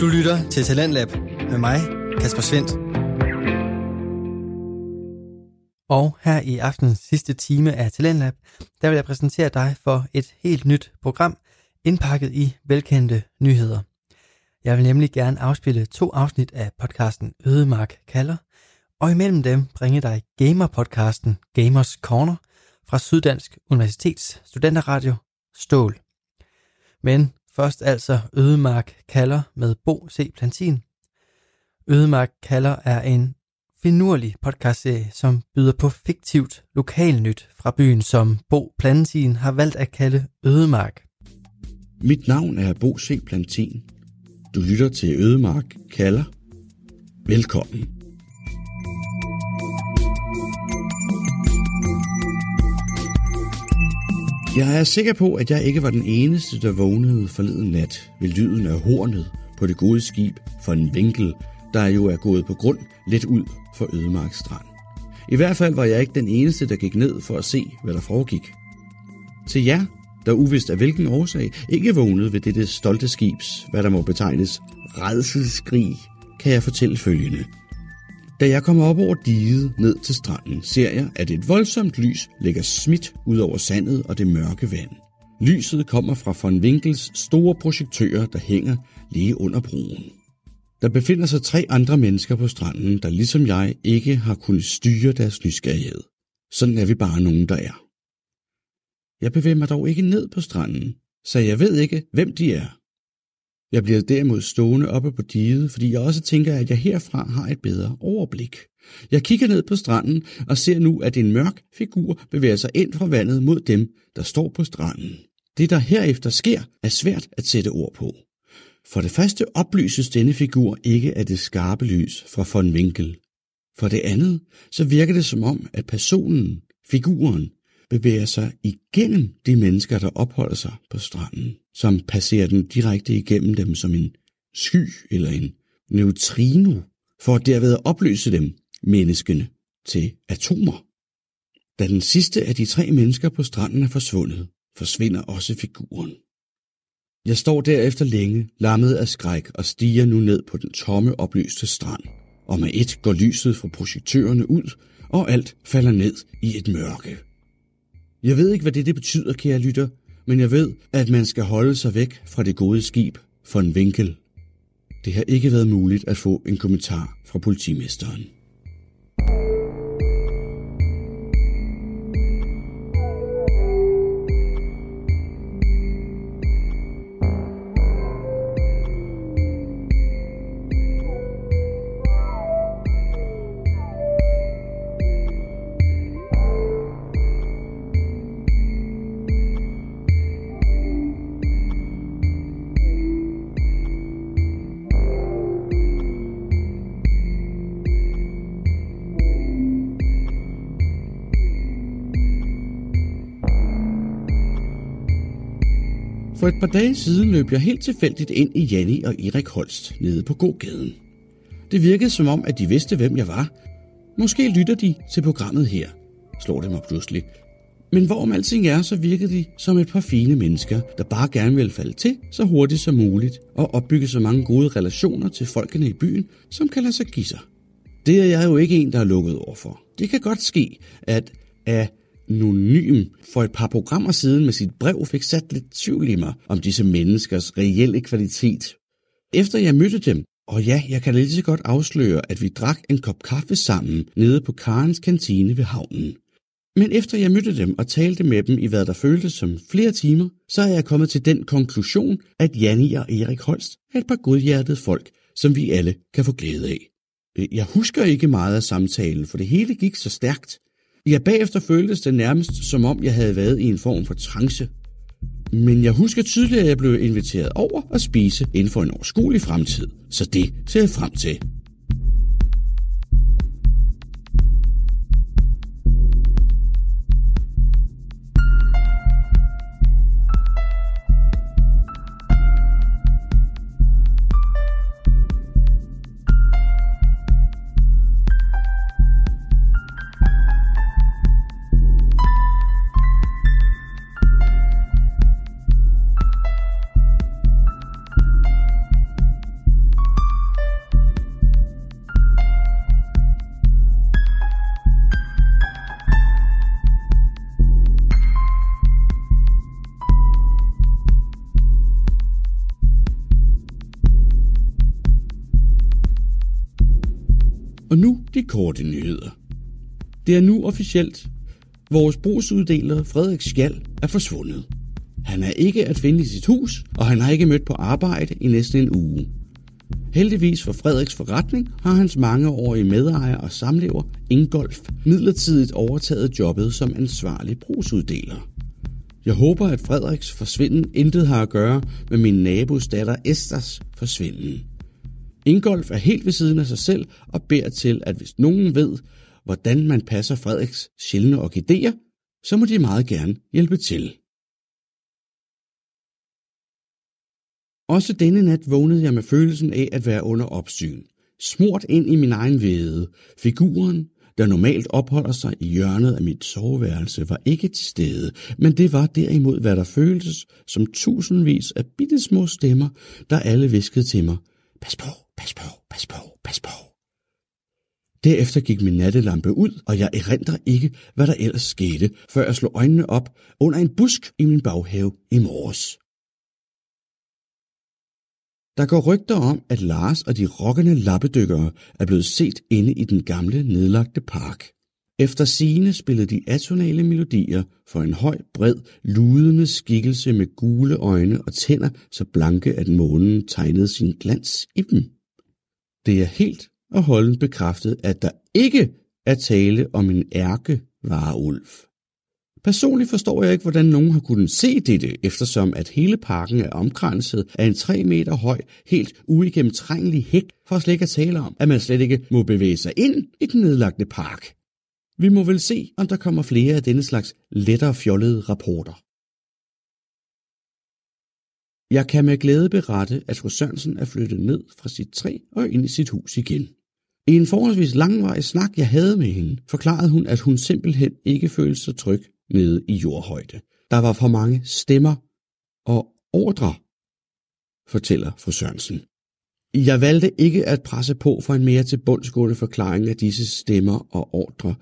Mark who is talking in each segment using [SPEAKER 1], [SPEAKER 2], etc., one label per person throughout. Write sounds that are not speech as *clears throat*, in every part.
[SPEAKER 1] Du lytter til Talentlab med mig, Kasper Svendt. Og her i aftens sidste time af Talentlab, der vil jeg præsentere dig for et helt nyt program, indpakket i velkendte nyheder. Jeg vil nemlig gerne afspille to afsnit af podcasten Ødemark kalder, og imellem dem bringe dig gamer-podcasten Gamers Corner fra Syddansk Universitets studenterradio Stål. Men først altså Ødemark kalder med Bo C. Plantin. Ødemark kalder er en finurlig podcastserie, som byder på fiktivt lokalnyt fra byen, som Bo Plantin har valgt at kalde Ødemark.
[SPEAKER 2] Mit navn er Bo C. Plantin. Du lytter til Ødemark kalder. Velkommen. Jeg er sikker på, at jeg ikke var den eneste, der vågnede forleden nat ved lyden af hornet på det gode skib for en vinkel, der jo er gået på grund lidt ud for Ødemark Strand. I hvert fald var jeg ikke den eneste, der gik ned for at se, hvad der foregik. Til jer, der uvist af hvilken årsag ikke vågnede ved dette stolte skibs, hvad der må betegnes redselskrig, kan jeg fortælle følgende – da jeg kommer op over diget ned til stranden, ser jeg, at et voldsomt lys ligger smidt ud over sandet og det mørke vand. Lyset kommer fra von Winkels store projektører, der hænger lige under broen. Der befinder sig tre andre mennesker på stranden, der ligesom jeg ikke har kunnet styre deres nysgerrighed. Sådan er vi bare nogen, der er. Jeg bevæger mig dog ikke ned på stranden, så jeg ved ikke, hvem de er. Jeg bliver derimod stående oppe på diget, fordi jeg også tænker, at jeg herfra har et bedre overblik. Jeg kigger ned på stranden og ser nu, at en mørk figur bevæger sig ind fra vandet mod dem, der står på stranden. Det, der herefter sker, er svært at sætte ord på. For det første oplyses denne figur ikke af det skarpe lys fra von Winkel. For det andet, så virker det som om, at personen, figuren, bevæger sig igennem de mennesker, der opholder sig på stranden, som passerer den direkte igennem dem som en sky eller en neutrino, for at derved opløse dem, menneskene, til atomer. Da den sidste af de tre mennesker på stranden er forsvundet, forsvinder også figuren. Jeg står derefter længe, lammet af skræk og stiger nu ned på den tomme, oplyste strand. Og med et går lyset fra projektørerne ud, og alt falder ned i et mørke. Jeg ved ikke, hvad det, det betyder, kære lytter, men jeg ved, at man skal holde sig væk fra det gode skib for en vinkel. Det har ikke været muligt at få en kommentar fra politimesteren. For et par dage siden løb jeg helt tilfældigt ind i Janni og Erik Holst nede på gågaden. Det virkede som om, at de vidste, hvem jeg var. Måske lytter de til programmet her, slår det mig pludselig. Men hvorom alting er, så virkede de som et par fine mennesker, der bare gerne vil falde til så hurtigt som muligt og opbygge så mange gode relationer til folkene i byen, som kan lade sig give sig. Det er jeg jo ikke en, der er lukket over for. Det kan godt ske, at af anonym for et par programmer siden med sit brev fik sat lidt tvivl i mig om disse menneskers reelle kvalitet. Efter jeg mødte dem, og ja, jeg kan lige så godt afsløre, at vi drak en kop kaffe sammen nede på Karens kantine ved havnen. Men efter jeg mødte dem og talte med dem i hvad der føltes som flere timer, så er jeg kommet til den konklusion, at Janni og Erik Holst er et par godhjertede folk, som vi alle kan få glæde af. Jeg husker ikke meget af samtalen, for det hele gik så stærkt, Ja, bagefter føltes det nærmest som om, jeg havde været i en form for trance. Men jeg husker tydeligt, at jeg blev inviteret over at spise inden for en overskuelig fremtid, så det ser jeg frem til. De korte nyheder. Det er nu officielt. Vores brugsuddeler Frederik Skjald er forsvundet. Han er ikke at finde i sit hus, og han har ikke mødt på arbejde i næsten en uge. Heldigvis for Frederiks forretning har hans mangeårige medejer og samlever Ingolf midlertidigt overtaget jobbet som ansvarlig brugsuddeler. Jeg håber, at Frederiks forsvinden intet har at gøre med min nabos datter Esters forsvinden. Ingolf er helt ved siden af sig selv og beder til, at hvis nogen ved, hvordan man passer Frederiks sjældne orkideer, så må de meget gerne hjælpe til. Også denne nat vågnede jeg med følelsen af at være under opsyn. Smurt ind i min egen væde. Figuren, der normalt opholder sig i hjørnet af mit soveværelse, var ikke til stede, men det var derimod, hvad der føltes som tusindvis af bittesmå stemmer, der alle viskede til mig. Pas på, pas på, pas på, pas på. Derefter gik min nattelampe ud, og jeg erindrer ikke, hvad der ellers skete, før jeg slog øjnene op under en busk i min baghave i morges. Der går rygter om, at Lars og de rokkende lappedykkere er blevet set inde i den gamle nedlagte park. Efter sine spillede de atonale melodier for en høj, bred, ludende skikkelse med gule øjne og tænder så blanke, at månen tegnede sin glans i dem. Det er helt og holden bekræftet, at der ikke er tale om en ærke vareulv. Personligt forstår jeg ikke, hvordan nogen har kunnet se dette, eftersom at hele parken er omkranset af en 3 meter høj, helt uigennemtrængelig hæk, for slet ikke at tale om, at man slet ikke må bevæge sig ind i den nedlagte park. Vi må vel se, om der kommer flere af denne slags lettere fjollede rapporter. Jeg kan med glæde berette, at fru Sørensen er flyttet ned fra sit træ og ind i sit hus igen. I en forholdsvis langvarig snak, jeg havde med hende, forklarede hun, at hun simpelthen ikke følte sig tryg nede i jordhøjde. Der var for mange stemmer og ordre, fortæller fru Sørensen. Jeg valgte ikke at presse på for en mere tilbundsgående forklaring af disse stemmer og ordre,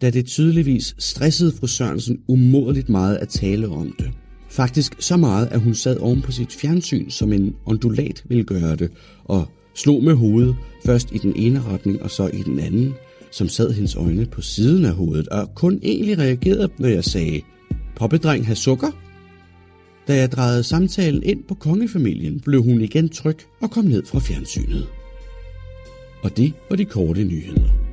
[SPEAKER 2] da det tydeligvis stressede fru Sørensen umådeligt meget at tale om det. Faktisk så meget, at hun sad oven på sit fjernsyn, som en ondulat ville gøre det, og slog med hovedet, først i den ene retning og så i den anden, som sad hendes øjne på siden af hovedet, og kun egentlig reagerede, når jeg sagde, Poppedreng have sukker? Da jeg drejede samtalen ind på kongefamilien, blev hun igen tryg og kom ned fra fjernsynet. Og det var de korte nyheder.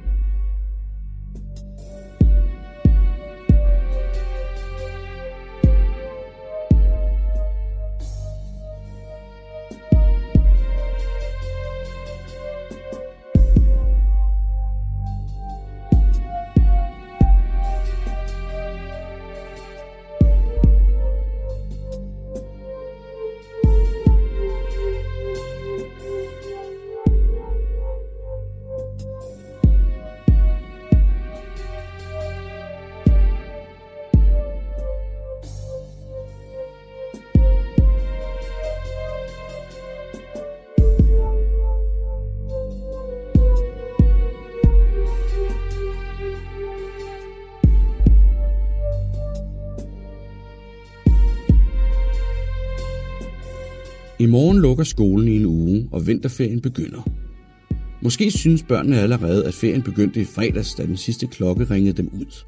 [SPEAKER 2] I morgen lukker skolen i en uge, og vinterferien begynder. Måske synes børnene allerede, at ferien begyndte i fredags, da den sidste klokke ringede dem ud.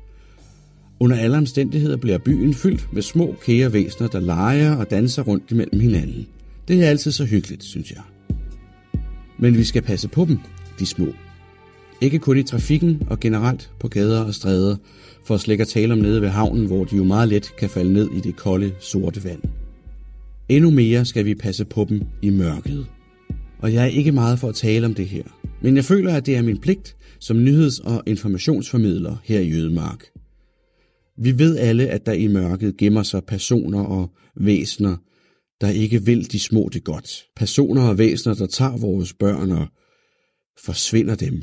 [SPEAKER 2] Under alle omstændigheder bliver byen fyldt med små kære væsener, der leger og danser rundt imellem hinanden. Det er altid så hyggeligt, synes jeg. Men vi skal passe på dem, de små. Ikke kun i trafikken og generelt på gader og stræder, for slet at tale om nede ved havnen, hvor de jo meget let kan falde ned i det kolde, sorte vand. Endnu mere skal vi passe på dem i mørket. Og jeg er ikke meget for at tale om det her. Men jeg føler, at det er min pligt som nyheds- og informationsformidler her i Jødemark. Vi ved alle, at der i mørket gemmer sig personer og væsner, der ikke vil de små det godt. Personer og væsner, der tager vores børn og forsvinder dem.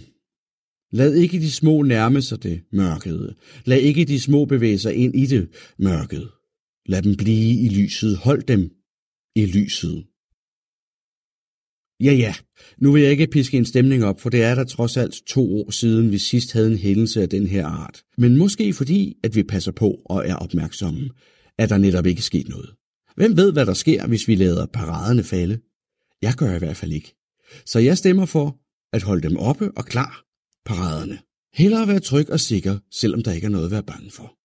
[SPEAKER 2] Lad ikke de små nærme sig det mørkede. Lad ikke de små bevæge sig ind i det mørket. Lad dem blive i lyset. Hold dem i lyset. Ja, ja, nu vil jeg ikke piske en stemning op, for det er der trods alt to år siden, vi sidst havde en hændelse af den her art. Men måske fordi, at vi passer på og er opmærksomme, er der netop ikke sket noget. Hvem ved, hvad der sker, hvis vi lader paraderne falde? Jeg gør i hvert fald ikke. Så jeg stemmer for at holde dem oppe og klar, paraderne. Hellere være tryg og sikker, selvom der ikke er noget at være bange for.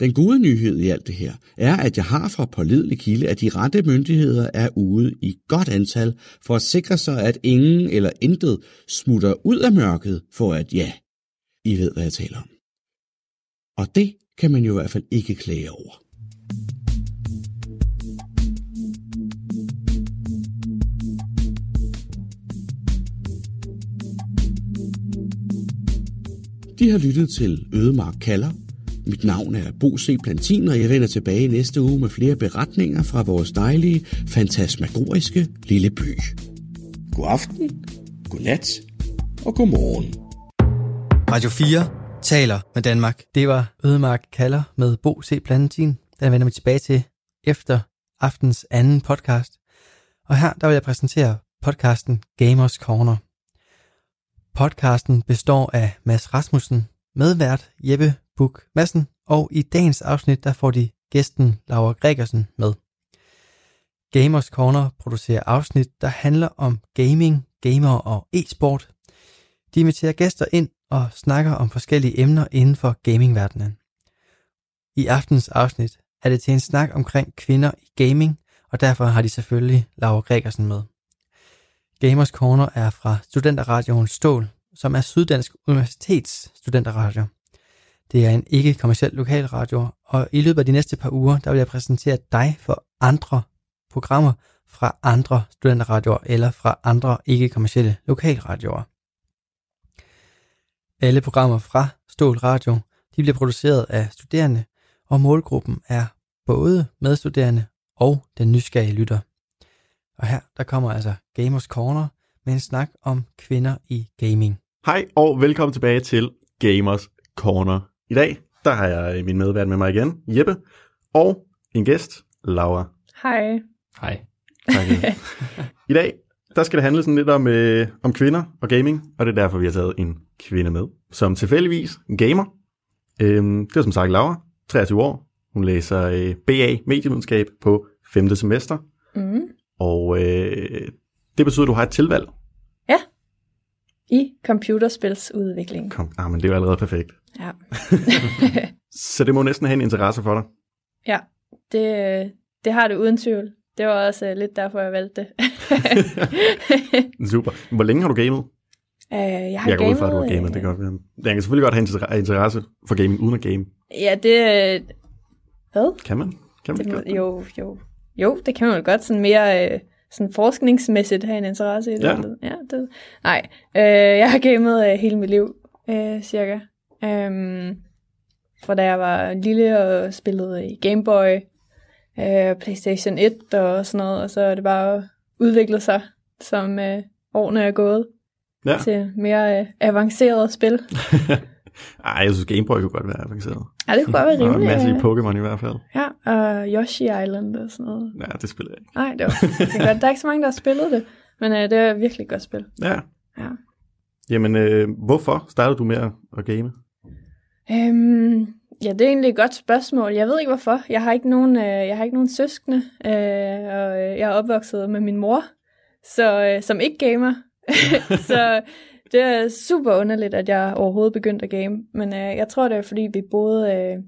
[SPEAKER 2] Den gode nyhed i alt det her er, at jeg har fra pålidelig kilde, at de rette myndigheder er ude i godt antal for at sikre sig, at ingen eller intet smutter ud af mørket for at ja, I ved, hvad jeg taler om. Og det kan man jo i hvert fald ikke klage over. De har lyttet til Ødemark kalder. Mit navn er Bo C. Plantin, og jeg vender tilbage næste uge med flere beretninger fra vores dejlige, fantasmagoriske lille by. God aften, god nat og god morgen.
[SPEAKER 1] Radio 4 taler med Danmark. Det var Ødemark Kalder med Bo C. Plantin, der vender vi tilbage til efter aftens anden podcast. Og her der vil jeg præsentere podcasten Gamers Corner. Podcasten består af Mads Rasmussen, medvært Jeppe Buk Madsen, og i dagens afsnit der får de gæsten Laura Gregersen med. Gamers Corner producerer afsnit, der handler om gaming, gamer og e-sport. De inviterer gæster ind og snakker om forskellige emner inden for gamingverdenen. I aftens afsnit er det til en snak omkring kvinder i gaming, og derfor har de selvfølgelig Laura Gregersen med. Gamers Corner er fra Studenterradioen Stål, som er Syddansk Universitets studenterradio. Det er en ikke-kommersiel lokalradio, og i løbet af de næste par uger, der vil jeg præsentere dig for andre programmer fra andre studenterradioer eller fra andre ikke-kommersielle lokalradioer. Alle programmer fra Stål Radio, de bliver produceret af studerende, og målgruppen er både medstuderende og den nysgerrige lytter. Og her der kommer altså Gamers Corner med en snak om kvinder i gaming.
[SPEAKER 3] Hej og velkommen tilbage til Gamers Corner. I dag der har jeg min medvært med mig igen, Jeppe, og en gæst, Laura.
[SPEAKER 4] Hej.
[SPEAKER 5] Hej.
[SPEAKER 3] Tak. I dag der skal det handle sådan lidt om, øh, om kvinder og gaming, og det er derfor, vi har taget en kvinde med, som tilfældigvis en gamer. Øhm, det er som sagt Laura, 23 år. Hun læser øh, BA medievidenskab på 5. semester,
[SPEAKER 4] Mm.
[SPEAKER 3] og øh, det betyder, at du har et tilvalg.
[SPEAKER 4] I computerspilsudvikling.
[SPEAKER 3] Kom, ah, men det er jo allerede perfekt.
[SPEAKER 4] Ja. *laughs*
[SPEAKER 3] Så det må næsten have en interesse for dig.
[SPEAKER 4] ja, det, det har det uden tvivl. Det var også uh, lidt derfor, jeg valgte det. *laughs*
[SPEAKER 3] Super. Hvor længe har du gamet?
[SPEAKER 4] uh, jeg har
[SPEAKER 3] Jeg går ud fra, at du har
[SPEAKER 4] øh,
[SPEAKER 3] gamet, det kan godt være. Jeg kan selvfølgelig godt have inter- interesse for gaming uden at game.
[SPEAKER 4] Ja, det... øh, Hvad?
[SPEAKER 3] Kan man? Kan man
[SPEAKER 4] Det
[SPEAKER 3] godt?
[SPEAKER 4] jo, jo. Jo, det kan man godt sådan mere øh, sådan forskningsmæssigt have en interesse i det.
[SPEAKER 3] Ja.
[SPEAKER 4] ja det, nej, øh, jeg har gamet øh, hele mit liv, øh, cirka. Øhm, fra da jeg var lille og spillede i Game Boy, øh, Playstation 1 og sådan noget, og så er det bare udviklet sig, som øh, årene er gået
[SPEAKER 3] Ja.
[SPEAKER 4] til mere øh, avancerede spil. *laughs*
[SPEAKER 3] Ej, jeg synes Gameboy kunne godt være avanceret.
[SPEAKER 4] Ja, det kunne godt være
[SPEAKER 3] Der var en
[SPEAKER 4] rimeligt.
[SPEAKER 3] masse i
[SPEAKER 4] øh,
[SPEAKER 3] Pokémon i hvert fald.
[SPEAKER 4] Ja, og Yoshi Island og sådan noget.
[SPEAKER 3] Ja, det spiller jeg ikke.
[SPEAKER 4] Nej, det var det er godt. Der er ikke så mange, der har spillet det, men øh, det er virkelig et godt spil.
[SPEAKER 3] Ja.
[SPEAKER 4] Ja.
[SPEAKER 3] Jamen, øh, hvorfor startede du med at game?
[SPEAKER 4] Øhm, ja, det er egentlig et godt spørgsmål. Jeg ved ikke hvorfor. Jeg har ikke nogen, øh, jeg har ikke nogen søskende, øh, og øh, jeg er opvokset med min mor, så øh, som ikke gamer. *laughs* så det er super underligt, at jeg overhovedet begyndte at game. Men øh, jeg tror, det er fordi, vi boede, øh,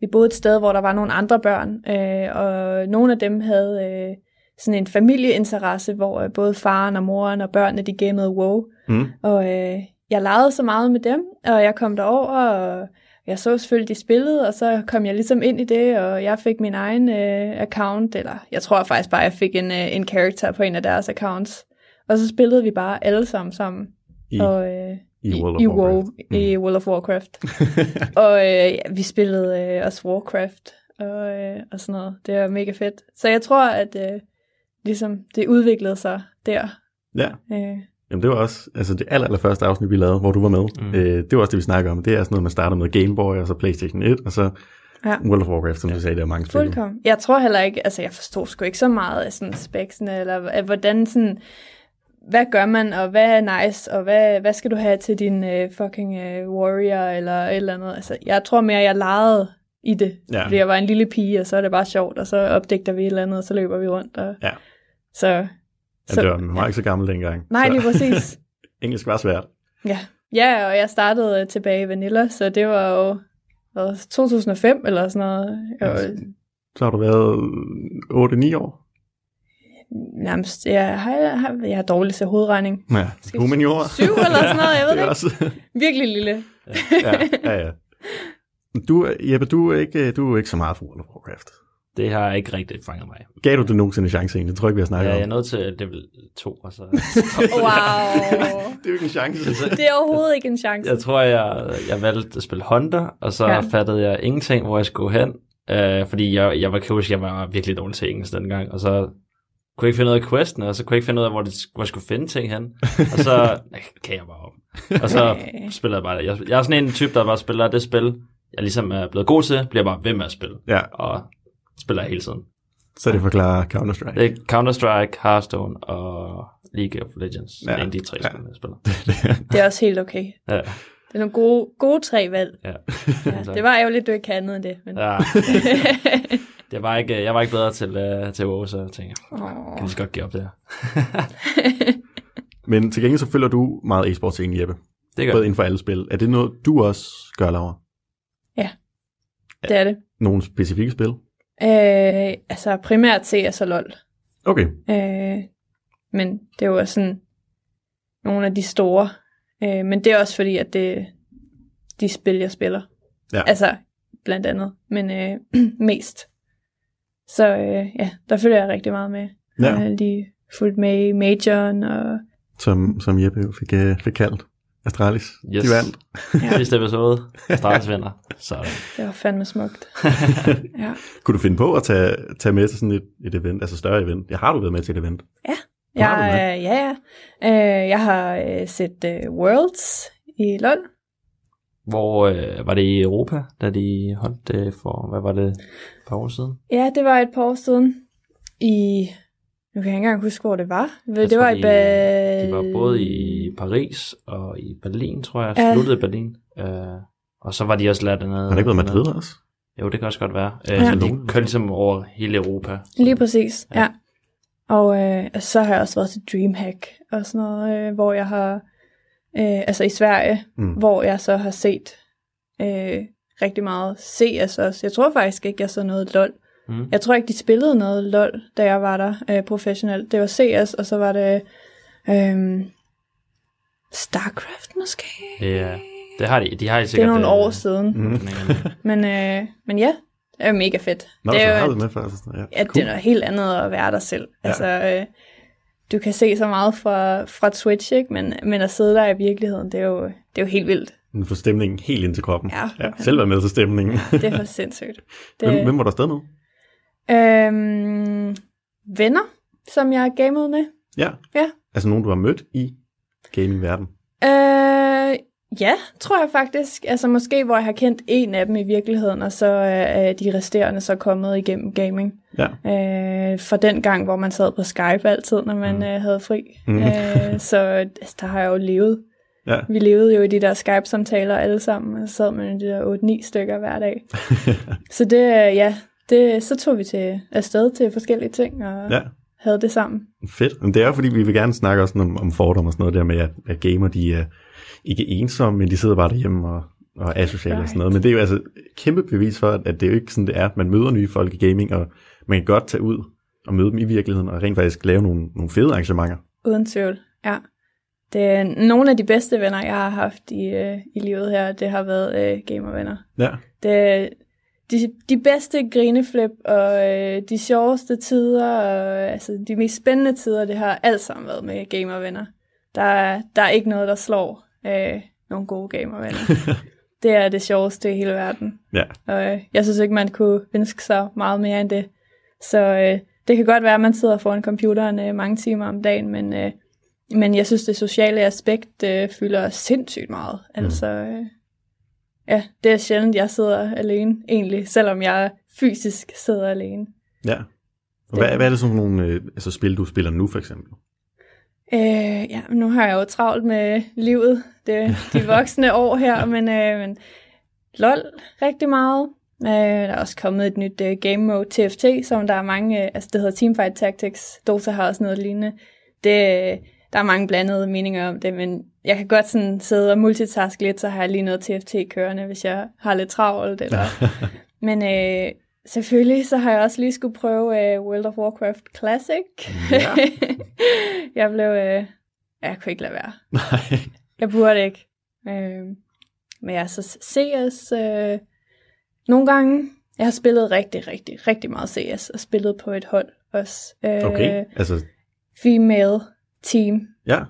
[SPEAKER 4] vi boede et sted, hvor der var nogle andre børn, øh, og nogle af dem havde øh, sådan en familieinteresse, hvor øh, både faren og moren og børnene, de gamede WoW.
[SPEAKER 3] Mm.
[SPEAKER 4] Og øh, jeg legede så meget med dem, og jeg kom derover, og jeg så selvfølgelig, de spillede, og så kom jeg ligesom ind i det, og jeg fik min egen øh, account, eller jeg tror faktisk bare, jeg fik en, øh, en character på en af deres accounts. Og så spillede vi bare alle sammen sammen.
[SPEAKER 3] I,
[SPEAKER 4] og, øh,
[SPEAKER 3] i World of
[SPEAKER 4] i
[SPEAKER 3] Warcraft.
[SPEAKER 4] WoW, i World of Warcraft. *laughs* og øh, ja, vi spillede øh, også Warcraft og, øh, og sådan noget. Det var mega fedt. Så jeg tror, at øh, ligesom det udviklede sig der.
[SPEAKER 3] ja.
[SPEAKER 4] Øh,
[SPEAKER 3] Jamen, det var også altså det aller, aller første afsnit, vi lavede, hvor du var med. Mm. Øh, det var også det, vi snakkede om. Det er sådan noget, man starter med Game Boy, og så Playstation 1, og så
[SPEAKER 4] Ja.
[SPEAKER 3] World of Warcraft, som du sagde, der er mange spil.
[SPEAKER 4] Fuldkommen. Jeg tror heller ikke, altså jeg forstår sgu ikke så meget af sådan specsene, eller af hvordan sådan, hvad gør man, og hvad er nice, og hvad, hvad skal du have til din uh, fucking uh, warrior, eller et eller andet. Altså, jeg tror mere, jeg legede i det,
[SPEAKER 3] Ja.
[SPEAKER 4] fordi jeg var en lille pige, og så er det bare sjovt, og så opdægter vi et eller andet, og så løber vi rundt. Og,
[SPEAKER 3] Ja.
[SPEAKER 4] Så,
[SPEAKER 3] Så, det var, man var ikke så gammel dengang.
[SPEAKER 4] nej, lige præcis. *laughs*
[SPEAKER 3] engelsk var svært.
[SPEAKER 4] Ja, Ja, og jeg startede øh, tilbage i Vanilla, så det var jo hvad, 2005 eller sådan noget. Jeg var,
[SPEAKER 3] Så har du været 8-9 år.
[SPEAKER 4] nærmest, jeg har, jeg har, jeg har dårlig til hovedregning.
[SPEAKER 3] Ja, humaniora.
[SPEAKER 4] Syv eller sådan noget, jeg ved *laughs*
[SPEAKER 3] det
[SPEAKER 4] ikke.
[SPEAKER 3] også.
[SPEAKER 4] Virkelig lille.
[SPEAKER 3] ja, ja, ja. Du, Jeppe, du er ikke, du er ikke så meget for World of Warcraft.
[SPEAKER 5] Det har ikke rigtig fanget mig.
[SPEAKER 3] Gav du det nogensinde en chance egentlig? Det tror jeg ikke, vi har snakket
[SPEAKER 5] Ja, jeg er
[SPEAKER 3] om.
[SPEAKER 5] nået til level 2, og så... *laughs*
[SPEAKER 4] Wow.
[SPEAKER 3] Det er jo ikke en chance.
[SPEAKER 4] Det er overhovedet ikke en chance.
[SPEAKER 5] Jeg tror, jeg, jeg valgte at spille Hunter, og så
[SPEAKER 4] Ja.
[SPEAKER 5] ja. fattede jeg ingenting, hvor jeg skulle hen. Øh, fordi jeg, jeg var kan huske, jeg var virkelig dårlig til engelsk dengang, og så kunne jeg ikke finde ud af questen, og så kunne jeg ikke finde ud af, hvor, det, hvor jeg skulle finde ting hen. Og så *laughs* kan jeg bare op. Og så spiller jeg bare det. Jeg, jeg er sådan en type, der bare spiller det spil, jeg ligesom er blevet god til, bliver bare ved med at spille.
[SPEAKER 3] Ja,
[SPEAKER 5] Og spiller hele tiden.
[SPEAKER 3] så det forklarer Counter-Strike.
[SPEAKER 5] Det er Counter-Strike, Hearthstone og League of Legends.
[SPEAKER 3] Ja.
[SPEAKER 5] Ja. Det er en af de tre
[SPEAKER 3] Ja.
[SPEAKER 5] spil, jeg spiller. *laughs*
[SPEAKER 4] Det er også helt okay.
[SPEAKER 5] Ja.
[SPEAKER 4] Det er nogle gode, gode tre valg.
[SPEAKER 5] Ja.
[SPEAKER 4] Ja, *laughs* det var ærgerligt, du ikke kan andet end det. Men...
[SPEAKER 5] Ja. *laughs* det var ikke, jeg var ikke bedre til, uh, til WoW, så jeg tænkte, jeg kan lige så godt give op det her.
[SPEAKER 3] Men til gengæld så følger du meget e-sports egentlig, Jeppe.
[SPEAKER 5] Det gør
[SPEAKER 3] Både
[SPEAKER 5] jeg.
[SPEAKER 3] inden for alle spil. Er det noget, du også gør, Laura?
[SPEAKER 4] det er det.
[SPEAKER 3] Nogle specifikke spil?
[SPEAKER 4] Øh, altså primært CS og LoL.
[SPEAKER 3] Okay.
[SPEAKER 4] Øh, men det er jo også sådan nogle af de store. Øh, men det er også fordi, at det de spil, jeg spiller.
[SPEAKER 3] Ja.
[SPEAKER 4] Altså, blandt andet. Men øh, *clears throat* mest. Så øh, ja, der følger jeg rigtig meget med.
[SPEAKER 3] Ja.
[SPEAKER 4] Jeg har lige fulgt med i Majoren, og
[SPEAKER 3] Som, som Jeppe jo fik, uh, fik kaldt. Astralis.
[SPEAKER 5] Yes.
[SPEAKER 3] De vandt.
[SPEAKER 4] ja,
[SPEAKER 5] Sidste episode, *laughs* Stars vinder. Så
[SPEAKER 4] det var fandme smukt. *laughs* Ja.
[SPEAKER 3] Kunne du finde på at tage, tage med til sådan et, et event, altså større event? Ja, har du været med til et event? Har du
[SPEAKER 4] Jeg, øh, ja, ja. Øh, jeg har øh, set øh, Worlds i LoL.
[SPEAKER 5] hvor øh, var det i Europa, da de holdt det for, hvad var det, et par år siden?
[SPEAKER 4] Ja, det var et par år siden. I... Nu kan jeg ikke engang huske, hvor det var.
[SPEAKER 5] Jeg
[SPEAKER 4] det
[SPEAKER 5] tror,
[SPEAKER 4] var i ba...
[SPEAKER 5] De var både i Paris og i Berlin, tror jeg.
[SPEAKER 4] Ja.
[SPEAKER 5] Sluttede i Berlin. Øh, og så var de også ladt dernede.
[SPEAKER 3] Har det ikke været Madrid også?
[SPEAKER 5] Jo, det kan også godt være. Øh,
[SPEAKER 4] Ja.
[SPEAKER 5] Så de kørte ligesom over hele Europa.
[SPEAKER 4] Lige præcis, ja.
[SPEAKER 5] Ja.
[SPEAKER 4] Og øh, så har jeg også været til Dreamhack og sådan noget, øh, hvor jeg har... Øh, altså i Sverige,
[SPEAKER 3] Mm.
[SPEAKER 4] mm. hvor jeg så har set øh, rigtig meget CS også. Jeg tror faktisk ikke, jeg så noget LOL.
[SPEAKER 5] Mm.
[SPEAKER 4] Jeg tror ikke, de spillede noget LOL, da jeg var der øh, professionelt. Det var CS, og så var det øh, StarCraft måske?
[SPEAKER 5] Ja, det har de. De har de
[SPEAKER 4] Det er
[SPEAKER 5] sikkert.
[SPEAKER 4] nogle
[SPEAKER 5] øh,
[SPEAKER 4] år siden.
[SPEAKER 3] Mm.
[SPEAKER 5] turneringer. *laughs*
[SPEAKER 4] Men, øh, men ja, det er mega fedt.
[SPEAKER 3] Nå,
[SPEAKER 4] det
[SPEAKER 3] så
[SPEAKER 4] er
[SPEAKER 3] har
[SPEAKER 4] jo,
[SPEAKER 3] du det med før. Så, ja.
[SPEAKER 4] ja, det er noget helt andet at være der selv.
[SPEAKER 3] Ja.
[SPEAKER 4] Altså, øh, du kan se så meget fra, fra Twitch, ikke? Men, men at sidde der i virkeligheden, det er jo, det er jo helt vildt.
[SPEAKER 3] Den får stemningen helt ind til kroppen.
[SPEAKER 4] Ja.
[SPEAKER 3] ja selv være med til stemningen.
[SPEAKER 4] Det er for *laughs* sindssygt. Det,
[SPEAKER 3] Hvem, hvem var der afsted med?
[SPEAKER 4] Øhm, venner, som jeg har gamet med.
[SPEAKER 3] Ja.
[SPEAKER 4] Ja.
[SPEAKER 3] Altså nogen, du har mødt i gaming-verden.
[SPEAKER 4] Øh, ja, tror jeg faktisk. Altså måske, hvor jeg har kendt en af dem i virkeligheden, og så er de resterende så kommet igennem gaming.
[SPEAKER 3] Ja.
[SPEAKER 4] Øh, fra den gang, hvor man sad på Skype altid, når man
[SPEAKER 3] Mm.
[SPEAKER 4] øh, havde fri.
[SPEAKER 3] Mm.
[SPEAKER 4] Øh, så altså, der har jeg jo levet.
[SPEAKER 3] Ja.
[SPEAKER 4] Vi levede jo i de der Skype-samtaler alle sammen, og så sad man i de der 8-9 stykker hver dag. *laughs* så det, øh, ja, det, så tog vi til afsted til forskellige ting, og
[SPEAKER 3] ja.
[SPEAKER 4] havde det sammen.
[SPEAKER 3] Fedt. Men det er fordi, vi vil gerne snakke også om, om fordomme og sådan noget der med, at, at gamer, de er ikke ensomme, men de sidder bare derhjemme og, og er asociale right. og sådan noget. Men det er jo altså et kæmpe bevis for, at det er jo ikke sådan, det er. Man møder nye folk i gaming, og man kan godt tage ud og møde dem i virkeligheden, og rent faktisk lave nogle, nogle fede arrangementer.
[SPEAKER 4] Uden tvivl, ja. Det er nogle af de bedste venner, jeg har haft i, øh, i livet her, det har været øh, gamervenner.
[SPEAKER 3] Ja.
[SPEAKER 4] Det, de, de bedste grineflip og øh, de sjoveste tider, og altså, de mest spændende tider, det har alt sammen været med gamervenner. Der, er- der er ikke noget, der slår øh, nogle gode gamervenner. *laughs* det er det sjoveste i hele verden.
[SPEAKER 3] Ja.
[SPEAKER 4] Og øh, jeg synes ikke, man kunne ønske sig meget mere end det. Så øh, det kan godt være, at man sidder foran computeren øh, mange timer om dagen, men, øh, men jeg synes, det sociale aspekt øh, fylder sindssygt meget.
[SPEAKER 3] Mm.
[SPEAKER 4] Altså, øh, ja, det er sjældent, jeg sidder alene, egentlig, selvom jeg fysisk sidder alene.
[SPEAKER 3] Ja. Og hvad, hvad er det sådan nogle øh, altså spil, du spiller nu for eksempel?
[SPEAKER 4] Øh, ja, nu har jeg jo travlt med livet, det, de *laughs* voksne år her, men, øh, men LOL rigtig meget. Øh, der er også kommet et nyt øh, game mode, TFT, som der er mange, øh, altså det hedder Teamfight Tactics, Dota har også noget lignende. Det, der er mange blandede meninger om det, men jeg kan godt sådan sidde og multitaske lidt, så har jeg lige noget TFT kørende, hvis jeg har lidt travlt. Eller... *laughs* men øh, selvfølgelig, så har jeg også lige skulle prøve øh, World of Warcraft Classic.
[SPEAKER 3] Ja. *laughs*
[SPEAKER 4] jeg blev... Øh, jeg kunne ikke lade være.
[SPEAKER 3] Nej.
[SPEAKER 4] Jeg burde ikke. Øh, men jeg så CS øh, nogle gange. Jeg har spillet rigtig, rigtig, rigtig meget CS, og spillet på et hold også. Øh,
[SPEAKER 3] Okay, altså,
[SPEAKER 4] Female team.
[SPEAKER 3] ja.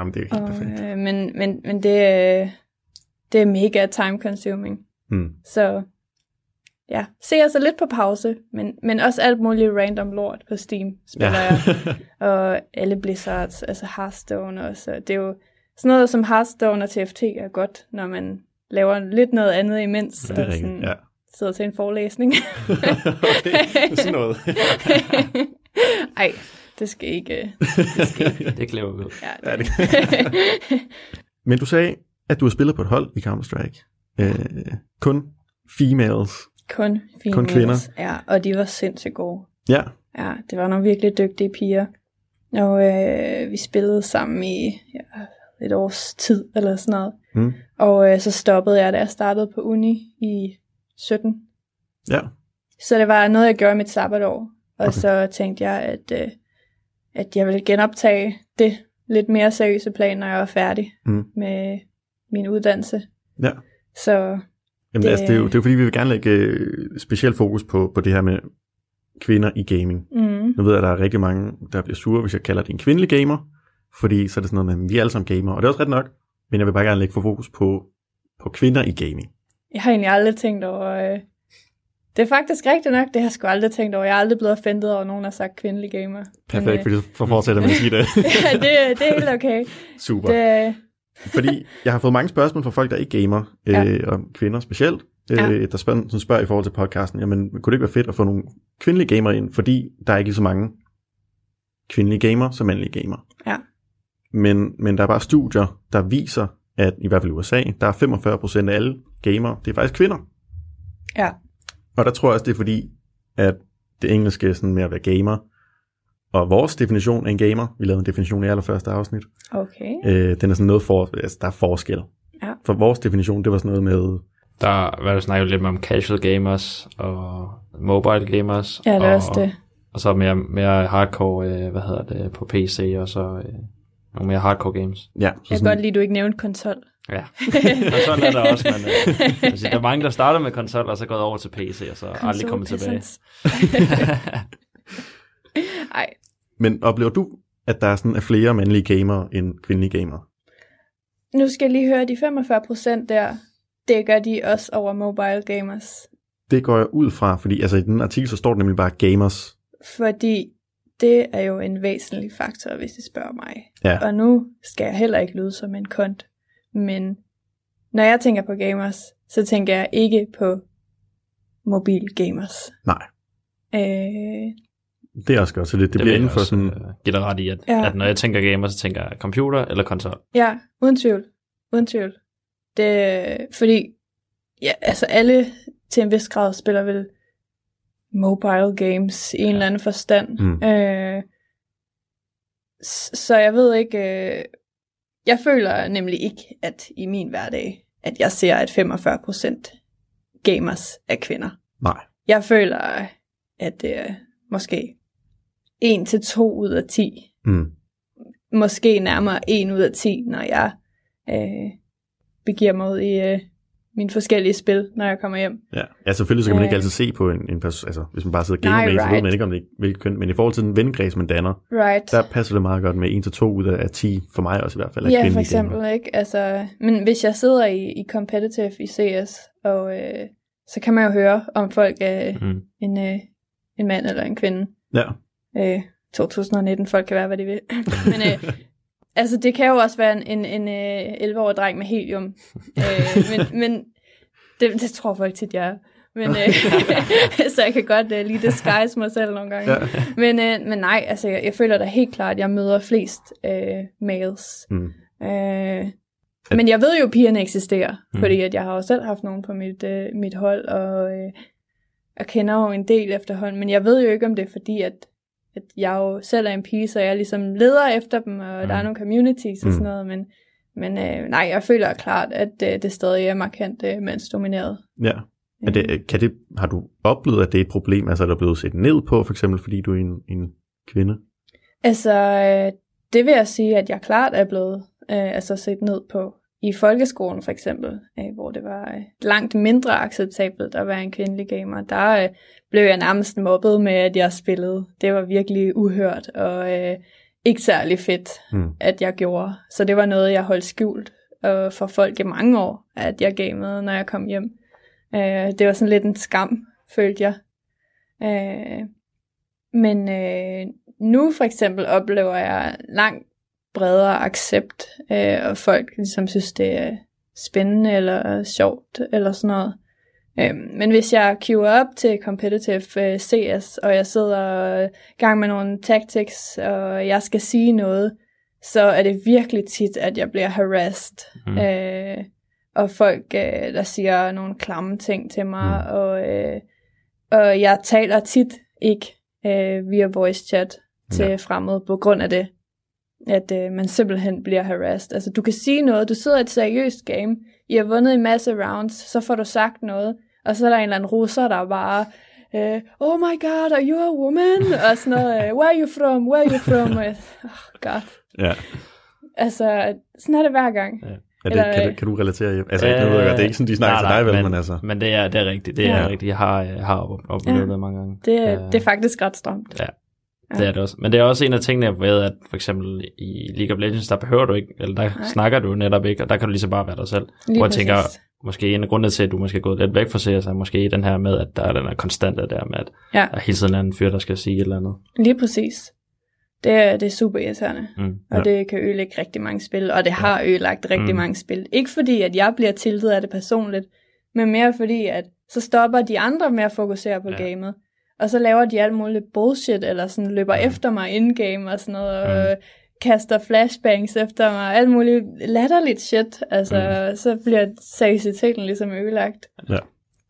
[SPEAKER 3] Jamen, det er helt
[SPEAKER 4] Og,
[SPEAKER 3] perfekt.
[SPEAKER 4] øh, men, men, men det, er- det er mega time consuming.
[SPEAKER 3] Mm.
[SPEAKER 4] Så ja, CS er lidt på pause, men, men også alt muligt random lort på Steam spiller
[SPEAKER 3] Ja.
[SPEAKER 4] jeg. *laughs* Og alle Blizzards, altså Hearthstone også. og Det er jo sådan noget som Hearthstone og TFT er godt, når man laver lidt noget andet imens.
[SPEAKER 3] Det er
[SPEAKER 4] og sådan
[SPEAKER 3] ja.
[SPEAKER 4] sidder til en forelæsning. *laughs*
[SPEAKER 3] okay, sådan noget. *laughs*
[SPEAKER 4] Ej, det skal ikke... *laughs*
[SPEAKER 5] Det klæver ud.
[SPEAKER 4] Ja,
[SPEAKER 3] Ja,
[SPEAKER 4] det,
[SPEAKER 3] Men du sagde, at du har spillet på et hold i Counter-Strike. Øh, kun females.
[SPEAKER 4] kun females.
[SPEAKER 3] Kun kvinder.
[SPEAKER 4] Ja, og de var sindssygt gode.
[SPEAKER 3] Ja,
[SPEAKER 4] Ja, det var nogle virkelig dygtige piger. Og øh, vi spillede sammen i ja, et års tid eller sådan noget.
[SPEAKER 3] Mm.
[SPEAKER 4] Og øh, så stoppede jeg, da jeg startede på uni i 17.
[SPEAKER 3] ja.
[SPEAKER 4] Så det var noget, jeg gjorde i mit sabbatår. Og
[SPEAKER 3] okay.
[SPEAKER 4] så tænkte jeg, at, øh, at jeg ville genoptage det lidt mere seriøse plan, når jeg var færdig
[SPEAKER 3] Mm.
[SPEAKER 4] med min uddannelse.
[SPEAKER 3] Ja.
[SPEAKER 4] Så
[SPEAKER 3] Jamen, det... Altså, det, er jo, det er jo fordi, vi vil gerne lægge øh, specielt fokus på, på det her med kvinder i gaming.
[SPEAKER 4] mm,
[SPEAKER 3] Nu ved jeg, at der er rigtig mange, der bliver sure, hvis jeg kalder det en kvindelig gamer, fordi så er det sådan noget med, at vi er alle sammen gamer, og det er også ret nok, men jeg vil bare gerne lægge for fokus på, på kvinder i gaming.
[SPEAKER 4] jeg har egentlig aldrig tænkt over... Øh, det er faktisk rigtigt nok, det har jeg sgu aldrig tænkt over. Jeg er aldrig blevet offentet over, nogen har sagt kvindelig gamer.
[SPEAKER 3] Perfekt,
[SPEAKER 4] Men,
[SPEAKER 3] fordi så får fortsætter med at sige det. *laughs*
[SPEAKER 4] ja, det, det er helt okay.
[SPEAKER 3] Super.
[SPEAKER 4] Det,
[SPEAKER 3] Fordi jeg har fået mange spørgsmål fra folk, der ikke gamer,
[SPEAKER 4] Ja.
[SPEAKER 3] øh, og kvinder specielt, øh,
[SPEAKER 4] Ja.
[SPEAKER 3] der spørger, som spørger i forhold til podcasten, jamen kunne det ikke være fedt at få nogle kvindelige gamere ind, fordi der er ikke lige så mange kvindelige gamer som mandlige gamer.
[SPEAKER 4] Ja.
[SPEAKER 3] Men, men der er bare studier, der viser, at i hvert fald i USA, der er 45% af alle gamere, det er faktisk kvinder.
[SPEAKER 4] ja,
[SPEAKER 3] Og der tror jeg også, det er fordi, at det engelske sådan med at være gamer, og vores definition af en gamer, vi lavede en definition i allerførste afsnit,
[SPEAKER 4] okay.
[SPEAKER 3] øh, den er sådan noget for, altså der er forskel.
[SPEAKER 4] Ja.
[SPEAKER 3] For vores definition, det var sådan noget med,
[SPEAKER 5] Der var du snakket lidt om casual gamers og mobile gamers.
[SPEAKER 4] Ja, det er
[SPEAKER 5] og,
[SPEAKER 4] også det.
[SPEAKER 5] Og så mere, mere hardcore, øh, hvad hedder det, på PC, og så øh, nogle mere hardcore games.
[SPEAKER 3] ja, så
[SPEAKER 4] Jeg kan godt lide, at du ikke nævnte konsol.
[SPEAKER 5] Ja, *laughs* og sådan er der også, men øh, *laughs* altså, der er mange, der starter med konsol, og så går over til PC, og så aldrig kommer tilbage. *laughs*
[SPEAKER 4] Ej,
[SPEAKER 3] men oplever du, at der er sådan er flere mandlige gamere end kvindelige gamere?
[SPEAKER 4] nu skal jeg lige høre, de 45 procent der, det gør de også over mobile gamers.
[SPEAKER 3] Det går jeg ud fra, fordi altså, i den artikel, så står det nemlig bare gamers.
[SPEAKER 4] Fordi det er jo en væsentlig faktor, hvis I spørger mig.
[SPEAKER 3] Ja.
[SPEAKER 4] Og nu skal jeg heller ikke lyde som en kont. Men når jeg tænker på gamers, så tænker jeg ikke på mobil gamers.
[SPEAKER 3] Nej,
[SPEAKER 4] Øh,
[SPEAKER 3] det er også godt, så det, det, det bliver inden for sådan,
[SPEAKER 5] øh, dig ret i, at,
[SPEAKER 4] Ja.
[SPEAKER 5] at når jeg tænker gamer, så tænker jeg computer eller konsol.
[SPEAKER 4] ja, uden tvivl. Uden tvivl. Det, fordi ja, altså alle til en vis grad spiller vel mobile games i en
[SPEAKER 5] Ja.
[SPEAKER 4] eller anden forstand.
[SPEAKER 3] Mm.
[SPEAKER 4] Øh, så jeg ved ikke, øh, jeg føler nemlig ikke, at i min hverdag, at jeg ser, at 45% gamers er kvinder.
[SPEAKER 3] nej,
[SPEAKER 4] Jeg føler, at det er måske 1 til 2 ud af 10.
[SPEAKER 3] mm,
[SPEAKER 4] Måske nærmere 1 ud af 10, når jeg øh, begiver mig ud i øh, mine forskellige spil, når jeg kommer hjem.
[SPEAKER 3] ja. ja, selvfølgelig så kan man ikke
[SPEAKER 4] Øh.
[SPEAKER 3] altid se på en, en person, altså hvis man bare sidder og gamer med så ved man ikke, om det hvilket køn, men i forhold til den vennekreds, man danner,
[SPEAKER 4] Right.
[SPEAKER 3] der passer det meget godt med 1 til 2 ud af 10, for mig også i hvert fald,
[SPEAKER 4] Ja, for eksempel,
[SPEAKER 3] gamere.
[SPEAKER 4] ikke? Altså, men hvis jeg sidder i, i competitive i CS, og øh, så kan man jo høre, om folk er
[SPEAKER 5] Mm.
[SPEAKER 4] en, øh, en mand eller en kvinde.
[SPEAKER 3] Ja,
[SPEAKER 4] Øh, 2019, folk kan være, hvad de vil. *laughs* men øh, altså, det kan jo også være en, en, en øh, 11-årig dreng med helium. *laughs* Øh, men men det, det tror folk tit, jeg er. Men, øh, *laughs* så jeg kan godt øh, lige disguise mig selv nogle gange.
[SPEAKER 3] ja.
[SPEAKER 4] Men, øh, men nej, altså jeg, jeg føler da helt klart, at jeg møder flest øh, males.
[SPEAKER 3] Mm.
[SPEAKER 4] Øh, men jeg ved jo, at pigerne eksisterer,
[SPEAKER 5] Mm.
[SPEAKER 4] fordi at jeg har jo selv haft nogen på mit, øh, mit hold, og øh, jeg kender jo en del efterhånden, men jeg ved jo ikke, om det er fordi, at at jeg jo selv er en pige, så jeg ligesom leder efter dem, og mm. der er nogle communities og
[SPEAKER 3] Mm.
[SPEAKER 4] sådan noget, men, men øh, nej, jeg føler klart, at øh, det stadig er markant øh, mandsdomineret.
[SPEAKER 3] Ja. Er det, kan det, har du oplevet, at det er et problem, altså er der blevet set ned på, for eksempel fordi du er en, en kvinde?
[SPEAKER 4] Altså, øh, det vil jeg sige, at jeg klart er blevet øh, altså set ned på. I folkeskolen for eksempel, øh, hvor det var øh, langt mindre acceptabelt at være en kvindelig gamer, der øh, blev jeg nærmest mobbet med, at jeg spillede. Det var virkelig uhørt og øh, ikke særlig fedt,
[SPEAKER 3] Mm.
[SPEAKER 4] at jeg gjorde. Så det var noget, jeg holdt skjult øh, for folk i mange år, at jeg gamede, når jeg kom hjem. Øh, det var sådan lidt en skam, følte jeg. Øh, men øh, nu for eksempel oplever jeg langt bredere accept, øh, og folk ligesom synes, det er spændende eller sjovt eller sådan noget. Øh, men hvis jeg queuer op til competitive øh, CS, og jeg sidder i gang med nogle tactics, og jeg skal sige noget, så er det virkelig tit, at jeg bliver harassed.
[SPEAKER 5] Mm.
[SPEAKER 4] Øh, og folk, øh, der siger nogle klamme ting til mig, mm. og, øh, og jeg taler tit ikke øh, via voice chat til
[SPEAKER 3] ja.
[SPEAKER 4] fremmede på grund af det, at øh, man simpelthen bliver harassed. Altså du kan sige noget, du sidder i et seriøst game, I har vundet en masse rounds, så får du sagt noget, og så er der en eller anden russer, der bare, øh, oh my god, are you a woman? *laughs* og sådan noget, øh, where are you from, where are you from? Og oh god.
[SPEAKER 3] Ja.
[SPEAKER 4] Altså, sådan er det hver gang.
[SPEAKER 5] Ja.
[SPEAKER 3] Er det,
[SPEAKER 4] Eller,
[SPEAKER 3] kan, du,
[SPEAKER 4] øh,
[SPEAKER 3] kan du relatere? Altså, øh, nu ved jeg det er ikke sådan, de snakker
[SPEAKER 5] nej,
[SPEAKER 3] til
[SPEAKER 5] nej,
[SPEAKER 3] dig, vel,
[SPEAKER 5] men,
[SPEAKER 3] men altså...
[SPEAKER 5] Men det er, det er rigtigt, det er
[SPEAKER 4] Ja.
[SPEAKER 5] rigtigt. Jeg har, jeg har op- oplevet
[SPEAKER 4] Ja.
[SPEAKER 5] det mange gange.
[SPEAKER 4] Det,
[SPEAKER 5] Øh,
[SPEAKER 4] det er faktisk ret stramt.
[SPEAKER 5] Ja, det er det også. Men det er også en af tingene ved, at for eksempel i League of Legends, der behøver du ikke, eller der
[SPEAKER 4] Nej.
[SPEAKER 5] snakker du netop ikke, og der kan du lige så bare være dig selv.
[SPEAKER 4] Lige
[SPEAKER 5] Hvor jeg
[SPEAKER 4] præcis.
[SPEAKER 5] tænker, måske en af grundene til, at du måske er gået lidt væk fra CS, er måske den her med, at der er den her konstante der med, at
[SPEAKER 4] Ja.
[SPEAKER 5] der hele tiden er en fyr, der skal sige et eller andet.
[SPEAKER 4] Lige præcis. Det er, det er super irriterende,
[SPEAKER 5] Mm.
[SPEAKER 4] og det kan ødelægge rigtig mange spil, og det har ødelagt rigtig
[SPEAKER 5] Mm.
[SPEAKER 4] mange spil. Ikke fordi, at jeg bliver tiltet af det personligt, men mere fordi, at så stopper de andre med at fokusere på
[SPEAKER 5] Ja.
[SPEAKER 4] ja. gamet, og så laver de alt muligt bullshit, eller sådan løber
[SPEAKER 5] Mm.
[SPEAKER 4] efter mig in-game og sådan noget, og
[SPEAKER 5] Mm.
[SPEAKER 4] øh, kaster flashbangs efter mig, alt muligt latterligt shit. Altså,
[SPEAKER 5] Mm.
[SPEAKER 4] så bliver seriøsiteten ligesom ødelagt.
[SPEAKER 3] Ja.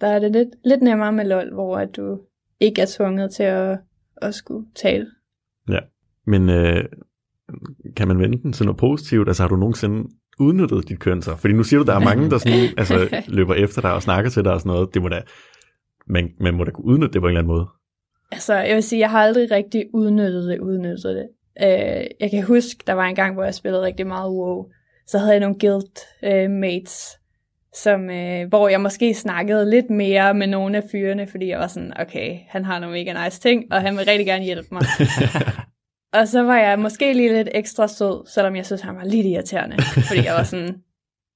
[SPEAKER 4] Der er det lidt, lidt nemmere med LoL, hvor at du ikke er tvunget til at, at skulle tale.
[SPEAKER 3] Men øh, kan man vende den til noget positivt? Altså har du nogensinde udnyttet dit køn så? Fordi nu siger du, der er mange, der sådan, *laughs* altså, løber efter dig og snakker til dig og sådan noget. Det må da, man, man må da kunne udnytte det på en eller anden måde.
[SPEAKER 4] Altså, jeg vil sige, jeg har aldrig rigtig udnyttet det, udnyttet det. Øh, jeg kan huske, der var en gang, hvor jeg spillede rigtig meget WoW. Så havde jeg nogle guild øh, mates, som, øh, hvor jeg måske snakkede lidt mere med nogle af fyrene, fordi jeg var sådan, okay, han har nogle mega nice ting, og han vil rigtig gerne hjælpe mig. *laughs* og så var jeg måske lige lidt ekstra sød, selvom jeg synes, han var lidt irriterende, fordi jeg var sådan,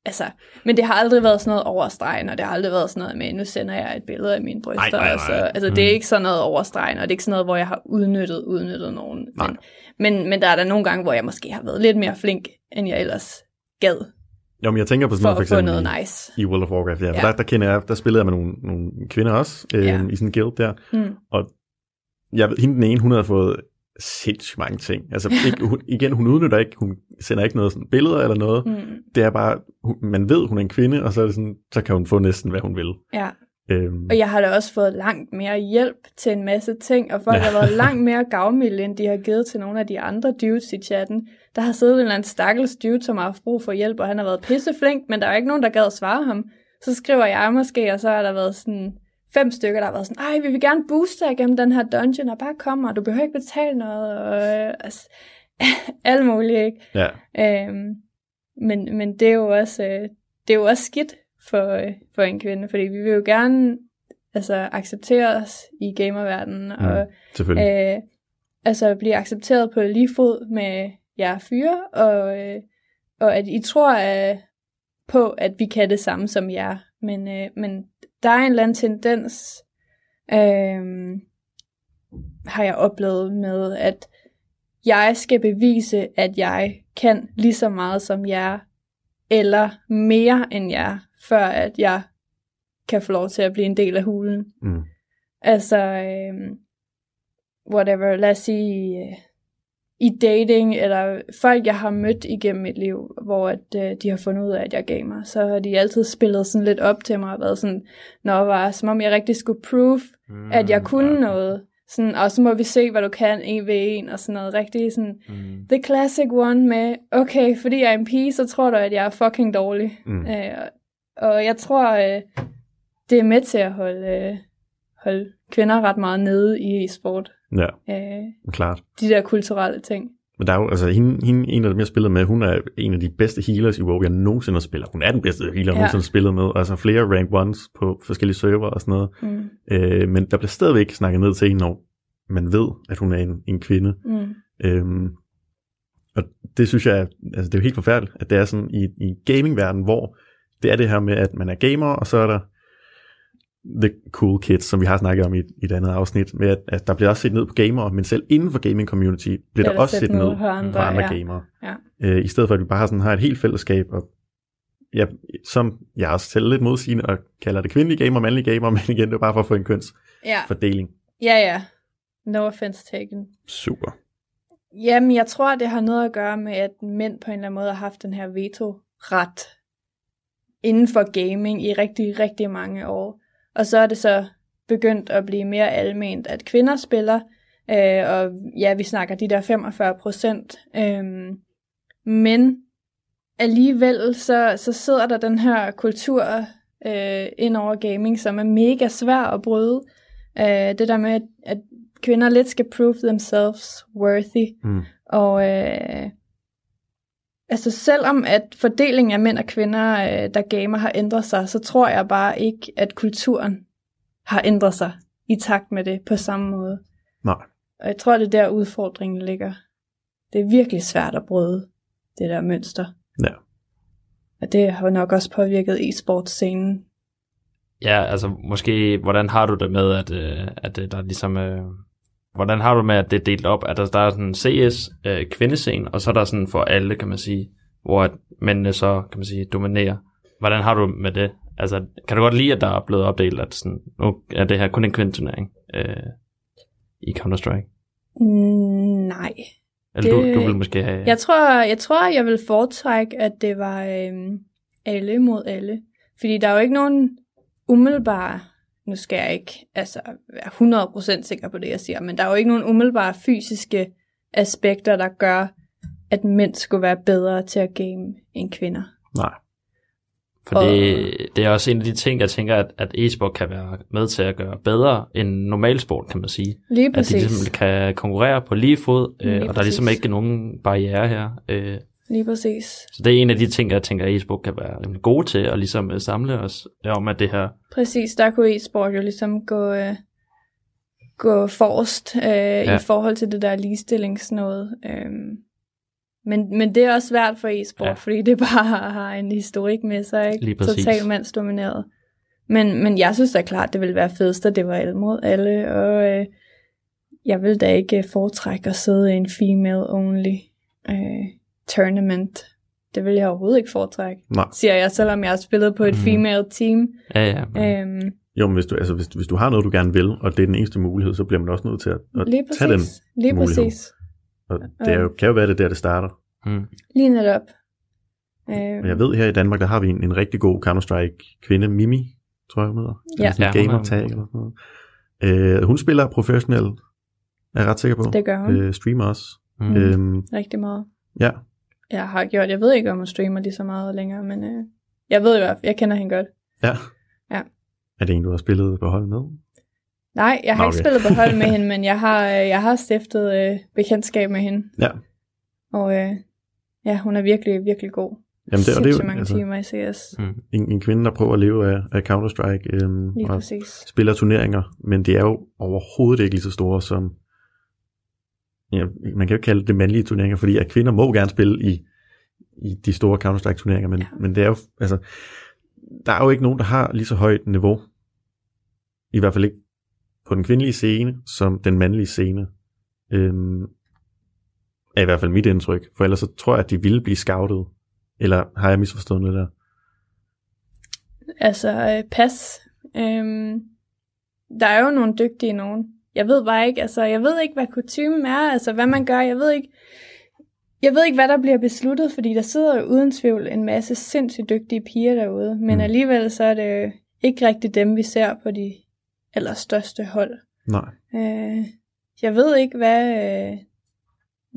[SPEAKER 4] altså, men det har aldrig været sådan noget overstregen, og det har aldrig været sådan noget med, nu sender jeg et billede af mine bryster,
[SPEAKER 3] Ej, ej, ej.
[SPEAKER 4] og så, altså det er ikke sådan noget overstregen, og det er ikke sådan noget, hvor jeg har udnyttet, udnyttet nogen.
[SPEAKER 3] Nej.
[SPEAKER 4] Men, men, men der er der nogle gange, hvor jeg måske har været lidt mere flink, end jeg ellers gad,
[SPEAKER 3] Jo, men jeg tænker på sådan
[SPEAKER 4] for
[SPEAKER 3] noget, for
[SPEAKER 4] få
[SPEAKER 3] eksempel
[SPEAKER 4] noget
[SPEAKER 3] i,
[SPEAKER 4] nice.
[SPEAKER 3] i World of Warcraft. Ja, for
[SPEAKER 4] Ja.
[SPEAKER 3] Der, der, kender jeg, der spillede jeg med nogle, nogle kvinder også, øh,
[SPEAKER 4] Ja.
[SPEAKER 3] i sådan en guild der.
[SPEAKER 4] Mm.
[SPEAKER 3] Jeg ved, hende den ene, hun havde fået sindssygt mange ting. Altså ikke, hun, igen, hun udnytter ikke, hun sender ikke noget sådan billeder eller noget.
[SPEAKER 4] Mm.
[SPEAKER 3] Det er bare, hun, man ved, hun er en kvinde, og så, er det sådan, så kan hun få næsten, hvad hun vil.
[SPEAKER 4] Ja.
[SPEAKER 3] Øhm,
[SPEAKER 4] Og jeg har da også fået langt mere hjælp til en masse ting, og folk
[SPEAKER 3] Ja.
[SPEAKER 4] har været *laughs* langt mere gavmilde, end de har givet til nogle af de andre dudes i chatten. Der har siddet en eller anden stakkels dude, som har haft brug for hjælp, og han har været pisseflink, men der er ikke nogen, der gad at svare ham. Så skriver jeg måske, og så har der været sådan fem stykker, der har været sådan, ej, vi vil gerne booste dig igennem den her dungeon, og bare kom, og du behøver ikke betale noget, og øh, altså, *laughs* alt muligt, ikke?
[SPEAKER 3] ja,
[SPEAKER 4] Øhm, men, men det er jo også, øh, det er jo også skidt for, øh, for en kvinde, fordi vi vil jo gerne altså, acceptere os i gamerverdenen,
[SPEAKER 3] Mm.
[SPEAKER 4] og
[SPEAKER 3] selvfølgelig.
[SPEAKER 4] øh, altså blive accepteret på lige fod med jer fyre, og, øh, og at I tror øh, på, at vi kan det samme som jer. Men, øh, men der er en eller anden tendens, øh, har jeg oplevet med, at jeg skal bevise, at jeg kan lige så meget som jer, eller mere end jer, før at jeg kan få lov til at blive en del af hulen.
[SPEAKER 3] Mm.
[SPEAKER 4] Altså, øhm, whatever, lad os sige, øh, i dating, eller folk, jeg har mødt igennem mit liv, hvor at, øh, de har fundet ud af, at jeg er gamer, så har de altid spillet sådan lidt op til mig, og været sådan, når var, som om jeg rigtig skulle prove,
[SPEAKER 5] Mm,
[SPEAKER 4] at jeg kunne noget. Sådan, og så må vi se, hvad du kan en ved en, og sådan noget rigtig sådan,
[SPEAKER 5] Mm.
[SPEAKER 4] the classic one med, okay, fordi jeg er en pige, så tror du, at jeg er fucking dårlig.
[SPEAKER 3] Mm.
[SPEAKER 4] Øh, og jeg tror, øh, det er med til at holde, øh, holde kvinder ret meget nede i e-sport.
[SPEAKER 3] Ja,
[SPEAKER 4] Øh,
[SPEAKER 3] klart.
[SPEAKER 4] de der kulturelle ting.
[SPEAKER 3] Men der er jo, altså hende, hende, en af dem, jeg spillede med, hun er en af de bedste healers i WoW, jeg nogensinde har spillet. Hun er den bedste healer, jeg
[SPEAKER 4] Ja.
[SPEAKER 3] nogensinde har spillet med. Altså flere rank ones på forskellige server og sådan noget.
[SPEAKER 4] Mm.
[SPEAKER 3] Øh, men der bliver stadigvæk snakket ned til hende, når man ved, at hun er en, en kvinde.
[SPEAKER 4] Mm.
[SPEAKER 3] Øhm, og det synes jeg, altså det er jo helt forfærdeligt, at det er sådan i, i gamingverdenen, hvor det er det her med, at man er gamer, og så er der the cool kids, som vi har snakket om i, i et andet afsnit, med at, at der bliver også set ned på gamere, men selv inden for gaming community bliver
[SPEAKER 4] Bliver
[SPEAKER 3] der, også
[SPEAKER 4] set
[SPEAKER 3] ned
[SPEAKER 4] på andre,
[SPEAKER 3] andre
[SPEAKER 4] ja.
[SPEAKER 3] gamere.
[SPEAKER 4] Ja.
[SPEAKER 3] Øh, I stedet for, at vi bare sådan har et helt fællesskab, og ja, som jeg også selv lidt modsigende, og kalder det kvindelige gamer, mandlige gamer, *laughs* men igen, det er bare for at få en kønsfordeling.
[SPEAKER 4] Ja. ja, ja. No offense taken.
[SPEAKER 3] Super.
[SPEAKER 4] Jamen, jeg tror, det har noget at gøre med, at mænd på en eller anden måde har haft den her veto-ret inden for gaming i rigtig, rigtig mange år. Og så er det så begyndt at blive mere alment, at kvinder spiller, øh, og ja, vi snakker de der 45 procent. Øh, men alligevel så, så sidder der den her kultur øh, ind over gaming, som er mega svær at bryde. Øh, det der med, at, at kvinder lidt skal prove themselves worthy.
[SPEAKER 3] Mm.
[SPEAKER 4] Og øh, altså selvom at fordelingen af mænd og kvinder, øh, der gamer, har ændret sig, så tror jeg bare ikke, at kulturen har ændret sig i takt med det på samme måde.
[SPEAKER 3] Nej.
[SPEAKER 4] Og jeg tror, det er der udfordringen ligger. Det er virkelig svært at bryde det der mønster.
[SPEAKER 3] Ja.
[SPEAKER 4] Og det har nok også påvirket e-sportscenen.
[SPEAKER 5] Ja, altså måske, hvordan har du det med, at, øh, at øh, der er ligesom... Øh, hvordan har du med, at det er delt op? At der, der er sådan en CS øh, kvindescene, og så er der sådan for alle, kan man sige, hvor at mændene så, kan man sige, dominerer. Hvordan har du med det? Altså, kan du godt lide, at der er blevet opdelt, at sådan, nu er det her kun en kvindeturnering øh, i Counter-Strike?
[SPEAKER 4] Mm, nej.
[SPEAKER 5] Eller
[SPEAKER 4] Det-
[SPEAKER 5] du, du vil måske have...
[SPEAKER 4] Jeg tror, jeg tror, jeg vil foretrække, at det var øhm, alle mod alle. Fordi der er jo ikke nogen umiddelbare, nu skal jeg ikke altså, være 100% sikker på det, jeg siger, men der er jo ikke nogen umiddelbare fysiske aspekter, der gør, at mænd skulle være bedre til at game end kvinder.
[SPEAKER 3] Nej.
[SPEAKER 5] For det, det er også en af de ting, jeg tænker, at, at e-sport kan være med til at gøre bedre end normal sport, kan man sige.
[SPEAKER 4] Lige
[SPEAKER 5] At de
[SPEAKER 4] præcis.
[SPEAKER 5] ligesom kan konkurrere på lige fod, øh,
[SPEAKER 4] Lige
[SPEAKER 5] og der er ligesom
[SPEAKER 4] præcis.
[SPEAKER 5] ikke nogen barriere her. Øh,
[SPEAKER 4] Lige præcis.
[SPEAKER 5] så det er en af de ting, jeg tænker, at e-sport kan være rimelig gode til, at ligesom øh, samle os om, at det her...
[SPEAKER 4] Præcis, der kunne e-sport jo ligesom gå, øh, gå forrest øh, ja. i forhold til det der ligestillingsnåde. Øhm, men, men det er også svært for e-sport,
[SPEAKER 5] Ja.
[SPEAKER 4] ja. fordi det bare har en historik med sig, ikke?
[SPEAKER 5] Lige præcis.
[SPEAKER 4] Totalt mandsdomineret. Men, men jeg synes da klart, det ville være fedest, at det var alle mod alle, og øh, jeg vil da ikke foretrække at sidde i en female-only øh, tournament. Det vil jeg overhovedet ikke foretrække,
[SPEAKER 3] Nej.
[SPEAKER 4] siger jeg, selvom jeg har spillet på et
[SPEAKER 5] Mhm.
[SPEAKER 4] female team.
[SPEAKER 5] Ja, ja. Men,
[SPEAKER 4] Øhm,
[SPEAKER 3] Jo, men hvis du, altså, hvis, hvis du har noget, du gerne vil, og det er den eneste mulighed, så bliver man også nødt til at, at
[SPEAKER 4] Lige præcis.
[SPEAKER 3] tage den.
[SPEAKER 4] Lige
[SPEAKER 3] mulighed.
[SPEAKER 4] præcis.
[SPEAKER 3] Og det er jo, kan jo være, det er der, det starter.
[SPEAKER 5] mm,
[SPEAKER 4] Lige netop. Øh,
[SPEAKER 3] jeg ved, her i Danmark, der har vi en, en rigtig god Counter-Strike kvinde, Mimi, tror jeg hun hedder.
[SPEAKER 4] Ja.
[SPEAKER 3] Sådan en
[SPEAKER 5] Ja, hun er-
[SPEAKER 3] gamer tag eller sådan noget. Øh, hun spiller professionel, er jeg ret sikker på.
[SPEAKER 4] det gør hun øh,
[SPEAKER 3] streamer også.
[SPEAKER 5] mm.
[SPEAKER 4] Mm.
[SPEAKER 3] Øhm,
[SPEAKER 4] rigtig meget.
[SPEAKER 3] ja,
[SPEAKER 4] Jeg har gjort, jeg ved ikke, om hun streamer lige så meget længere, men øh, jeg ved i hvert fald, jeg kender hende godt.
[SPEAKER 3] ja.
[SPEAKER 4] Ja.
[SPEAKER 3] Er det en, du har spillet på hold med?
[SPEAKER 4] Nej, jeg har
[SPEAKER 3] Nå,
[SPEAKER 4] ikke
[SPEAKER 3] okay.
[SPEAKER 4] spillet på hold med *laughs* hende, men jeg har, øh, jeg har stiftet øh, bekendtskab med hende.
[SPEAKER 3] Ja.
[SPEAKER 4] Og øh, ja, hun er virkelig, virkelig god.
[SPEAKER 3] Jamen, det, og det er jo
[SPEAKER 4] mange
[SPEAKER 3] altså,
[SPEAKER 4] timer i CS.
[SPEAKER 5] Mm.
[SPEAKER 3] en, en kvinde, der prøver at leve af, af Counter-Strike øhm, og
[SPEAKER 4] præcis.
[SPEAKER 3] spiller turneringer, men det er jo overhovedet ikke lige så store som, ja, man kan jo ikke kalde det mandlige turneringer, fordi at kvinder må gerne spille i, i de store Counter-Strike turneringer, men, ja.
[SPEAKER 4] Ja.
[SPEAKER 3] men det er jo, altså, der er jo ikke nogen, der har lige så højt niveau, i hvert fald ikke på den kvindelige scene, som den mandlige scene, øhm, er i hvert fald mit indtryk, for ellers så tror jeg, at de ville blive scoutet, eller har jeg misforstået noget der?
[SPEAKER 4] Altså, øh, pas. Øhm, der er jo nogle dygtige nogen. Jeg ved bare ikke, altså, jeg ved ikke, hvad kutumen er, altså, hvad man gør. Jeg ved ikke, jeg ved ikke, hvad der bliver besluttet, fordi der sidder jo uden tvivl en masse sindssygt dygtige piger derude, men
[SPEAKER 3] Mm.
[SPEAKER 4] alligevel så er det ikke rigtig dem, vi ser på de allerstørste hold.
[SPEAKER 3] Nej.
[SPEAKER 4] Øh, jeg ved ikke, hvad, øh,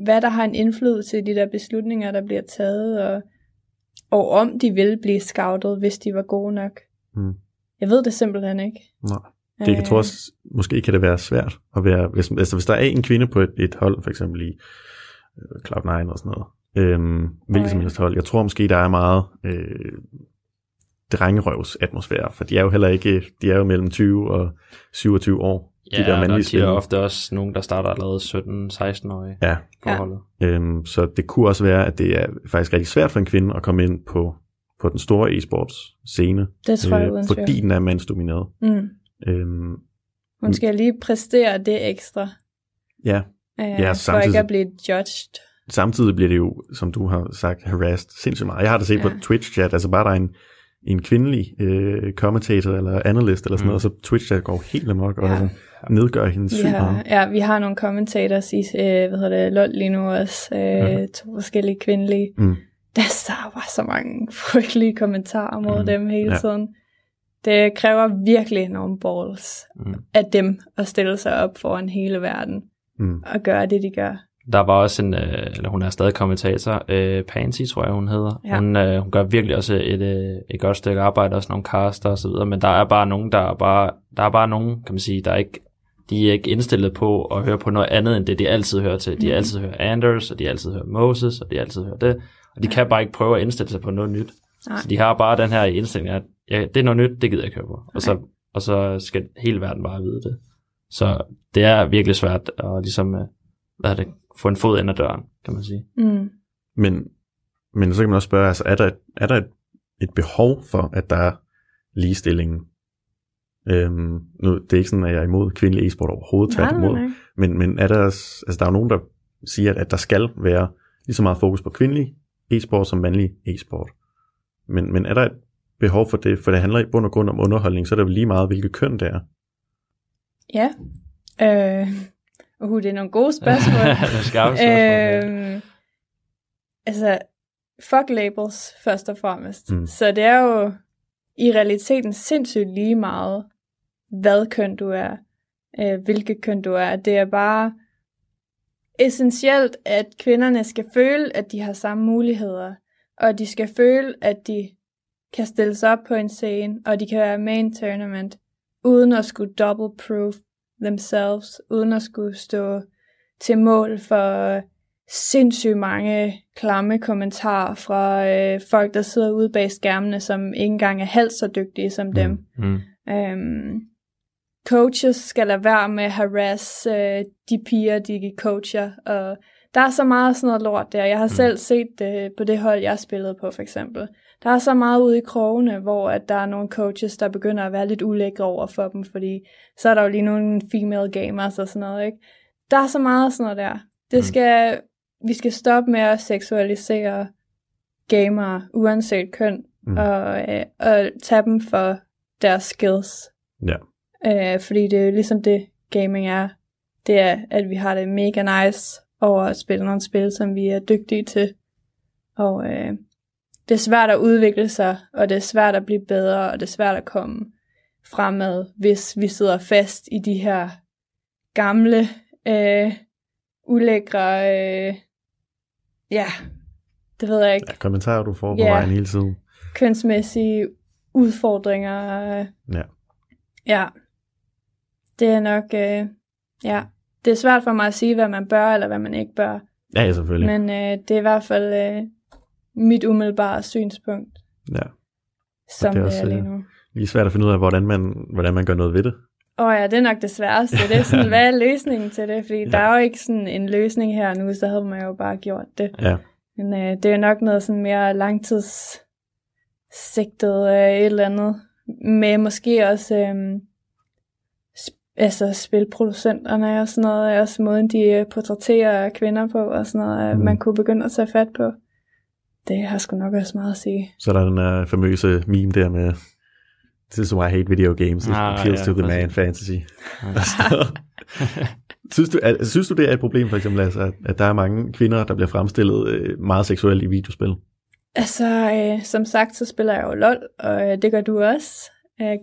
[SPEAKER 4] hvad der har en indflydelse i de der beslutninger, der bliver taget, og, og om de vil blive scoutet, hvis de var gode nok.
[SPEAKER 3] Mm.
[SPEAKER 4] Jeg ved det simpelthen ikke.
[SPEAKER 3] Nej. Det, jeg tror
[SPEAKER 4] Øh,
[SPEAKER 3] også, måske kan det være svært at være, hvis, altså hvis der er en kvinde på et, et hold, for eksempel i øh, Cloud9 og sådan noget, øhm, hvilket
[SPEAKER 4] ja.
[SPEAKER 3] som helst hold, jeg tror måske, der er meget øh, drengerøvs atmosfære, for de er jo heller ikke, de er jo mellem 20 og 27 år,
[SPEAKER 5] Ja,
[SPEAKER 3] de der mandlige
[SPEAKER 5] de er
[SPEAKER 3] spillere.
[SPEAKER 5] ofte også nogen, der starter allerede 17-16-årige
[SPEAKER 3] Ja,
[SPEAKER 5] på
[SPEAKER 4] Ja.
[SPEAKER 5] holdet.
[SPEAKER 3] øhm, så det kunne også være, at det er faktisk rigtig svært for en kvinde at komme ind på, på den store e-sports scene,
[SPEAKER 4] Det tror jeg
[SPEAKER 3] øh, fordi den er mandsdomineret.
[SPEAKER 4] Mm.
[SPEAKER 3] Øhm,
[SPEAKER 4] Hun skal lige præstere det ekstra,
[SPEAKER 3] ja,
[SPEAKER 4] øh,
[SPEAKER 3] Ja,
[SPEAKER 4] for
[SPEAKER 3] samtidig-
[SPEAKER 4] ikke at blive judged.
[SPEAKER 3] samtidig bliver det jo, som du har sagt, harassed sindssygt meget. Jeg har da set ja. på
[SPEAKER 4] Ja.
[SPEAKER 3] Twitch-chat, altså bare der er en, en kvindelig øh, kommentator eller analyst eller sådan
[SPEAKER 5] Mm.
[SPEAKER 3] noget, så Twitch-chat går helt amok og
[SPEAKER 4] Ja.
[SPEAKER 3] altså, nedgør hende sygt
[SPEAKER 4] har,
[SPEAKER 3] meget.
[SPEAKER 4] ja, vi har nogle kommentators i, øh, hvad hedder det, LOL lige nu også. Øh,
[SPEAKER 3] Mhm.
[SPEAKER 4] To forskellige kvindelige.
[SPEAKER 3] Mm.
[SPEAKER 4] Der er bare så mange frygtelige kommentarer mod
[SPEAKER 3] mm.
[SPEAKER 4] dem hele
[SPEAKER 3] Ja.
[SPEAKER 4] tiden. Det kræver virkelig nogle balls
[SPEAKER 5] Mm.
[SPEAKER 4] af dem at stille sig op foran hele verden
[SPEAKER 3] Mm.
[SPEAKER 4] og gøre det, de gør.
[SPEAKER 5] Der var også en, øh, eller hun er stadig kommentator, øh, Pansy tror jeg hun hedder.
[SPEAKER 4] Ja.
[SPEAKER 5] Hun, øh, hun gør virkelig også et, øh, et godt stykke arbejde, også nogle caster og så videre, men der er bare nogen, der er bare, der er bare nogen, kan man sige, der er ikke, de er ikke indstillet på at høre på noget andet, end det de altid hører til. De
[SPEAKER 4] Mhm.
[SPEAKER 5] altid hører Anders, og de altid hører Moses, og de altid hører det, og de kan bare ikke prøve at indstille sig på noget nyt.
[SPEAKER 4] Nej.
[SPEAKER 5] Så de har bare den her indstilling, at ja, det er noget nyt, det gider jeg ikke høre på. Og så, og så skal hele verden bare vide det. Så det er virkelig svært at ligesom, øh, hvad er det, få en fod ind ad døren, kan man sige.
[SPEAKER 4] Mm.
[SPEAKER 3] Men, men så kan man også spørge, altså, er der, et, er der et, et behov for, at der er ligestilling? Øhm, nu, det er ikke sådan, at jeg er imod kvindelig e-sport overhovedet,
[SPEAKER 4] Nej,
[SPEAKER 3] tværtimod. Men, men er der, altså, der er jo nogen, der siger, at, at der skal være lige så meget fokus på kvindelig e-sport som mandlig e-sport. Men, men er der et behov for det? For det handler i bund og grund om underholdning, så er det jo lige meget, hvilket køn det er.
[SPEAKER 4] Ja. Øh, uh, det er nogle gode spørgsmål. *laughs*
[SPEAKER 5] det er skarpe spørgsmål.
[SPEAKER 4] øhm, altså, fuck labels, først og fremmest.
[SPEAKER 3] Mm.
[SPEAKER 4] Mm. Så det er jo i realiteten sindssygt lige meget, hvad køn du er, øh, hvilket køn du er. Det er bare essentielt, at kvinderne skal føle, at de har samme muligheder, og de skal føle, at de kan stille sig op på en scene, og de kan være med i en tournament, uden at skulle double proof themselves, uden at skulle stå til mål for sindssygt mange klamme kommentarer fra øh, folk, der sidder ude bag skærmene, som ikke engang er halvt så dygtige som dem.
[SPEAKER 5] Mm.
[SPEAKER 4] Øhm, coaches skal lade være med at harass øh, de piger, de coacher. Og der er så meget sådan noget lort der. Jeg har mm. selv set det på det hold, jeg spillede på for eksempel. Der er så meget ude i krogene, hvor at der er nogle coaches, der begynder at være lidt ulækre over for dem, fordi så er der jo lige nogle female gamers og sådan noget, ikke? Der er så meget sådan noget der. Det skal, vi skal stoppe med at seksualisere gamere, uanset køn,
[SPEAKER 3] Mm.
[SPEAKER 4] mm. og, øh, og tage dem for deres skills.
[SPEAKER 3] Ja.
[SPEAKER 4] Øh, fordi det er jo ligesom det, gaming er. Det er, at vi har det mega nice over at spille nogle spil, som vi er dygtige til. Og øh, det er svært at udvikle sig, og det er svært at blive bedre, og det er svært at komme fremad, hvis vi sidder fast i de her gamle, øh, ulækre, øh, ja, det ved jeg ikke,
[SPEAKER 3] Ja, kommentarer, du får på
[SPEAKER 4] Ja.
[SPEAKER 3] vejen hele tiden.
[SPEAKER 4] kønsmæssige udfordringer. øh,
[SPEAKER 3] Ja.
[SPEAKER 4] Ja, det er nok, øh, ja, det er svært for mig at sige, hvad man bør, eller hvad man ikke bør.
[SPEAKER 3] Ja, selvfølgelig.
[SPEAKER 4] Men øh, det er i hvert fald øh, mit umiddelbare synspunkt,
[SPEAKER 3] Ja.
[SPEAKER 4] som
[SPEAKER 3] det er
[SPEAKER 4] det er,
[SPEAKER 3] også,
[SPEAKER 4] det er lige
[SPEAKER 3] øh,
[SPEAKER 4] nu.
[SPEAKER 3] Lige svært at finde ud af, hvordan man, hvordan man gør noget ved det.
[SPEAKER 4] Åh oh ja, det er nok det sværeste. Det er sådan, *laughs* hvad er løsningen til det? Fordi ja. der er jo ikke sådan en løsning her nu, så havde man jo bare gjort det.
[SPEAKER 3] Ja.
[SPEAKER 4] Men øh, det er jo nok noget sådan mere langtidssigtet øh, et eller andet. Med måske også øh, altså spilproducenterne og sådan noget. Også måden, de øh, portrætterer kvinder på og sådan noget,
[SPEAKER 3] Mm.
[SPEAKER 4] mm. man kunne begynde at tage fat på. Det har sgu nok også meget at sige.
[SPEAKER 3] Så er der den der famøse meme der med, This is why I hate video games. It
[SPEAKER 5] Ah,
[SPEAKER 3] appeals
[SPEAKER 5] ja,
[SPEAKER 3] to the man
[SPEAKER 5] præcis.
[SPEAKER 3] fantasy. *laughs* synes, du, er, synes du, det er et problem for eksempel, altså, at, der er mange kvinder, der bliver fremstillet øh, meget seksuelt i videospil?
[SPEAKER 4] Altså, øh, som sagt, så spiller jeg jo LOL, og øh, det gør du også. Øh,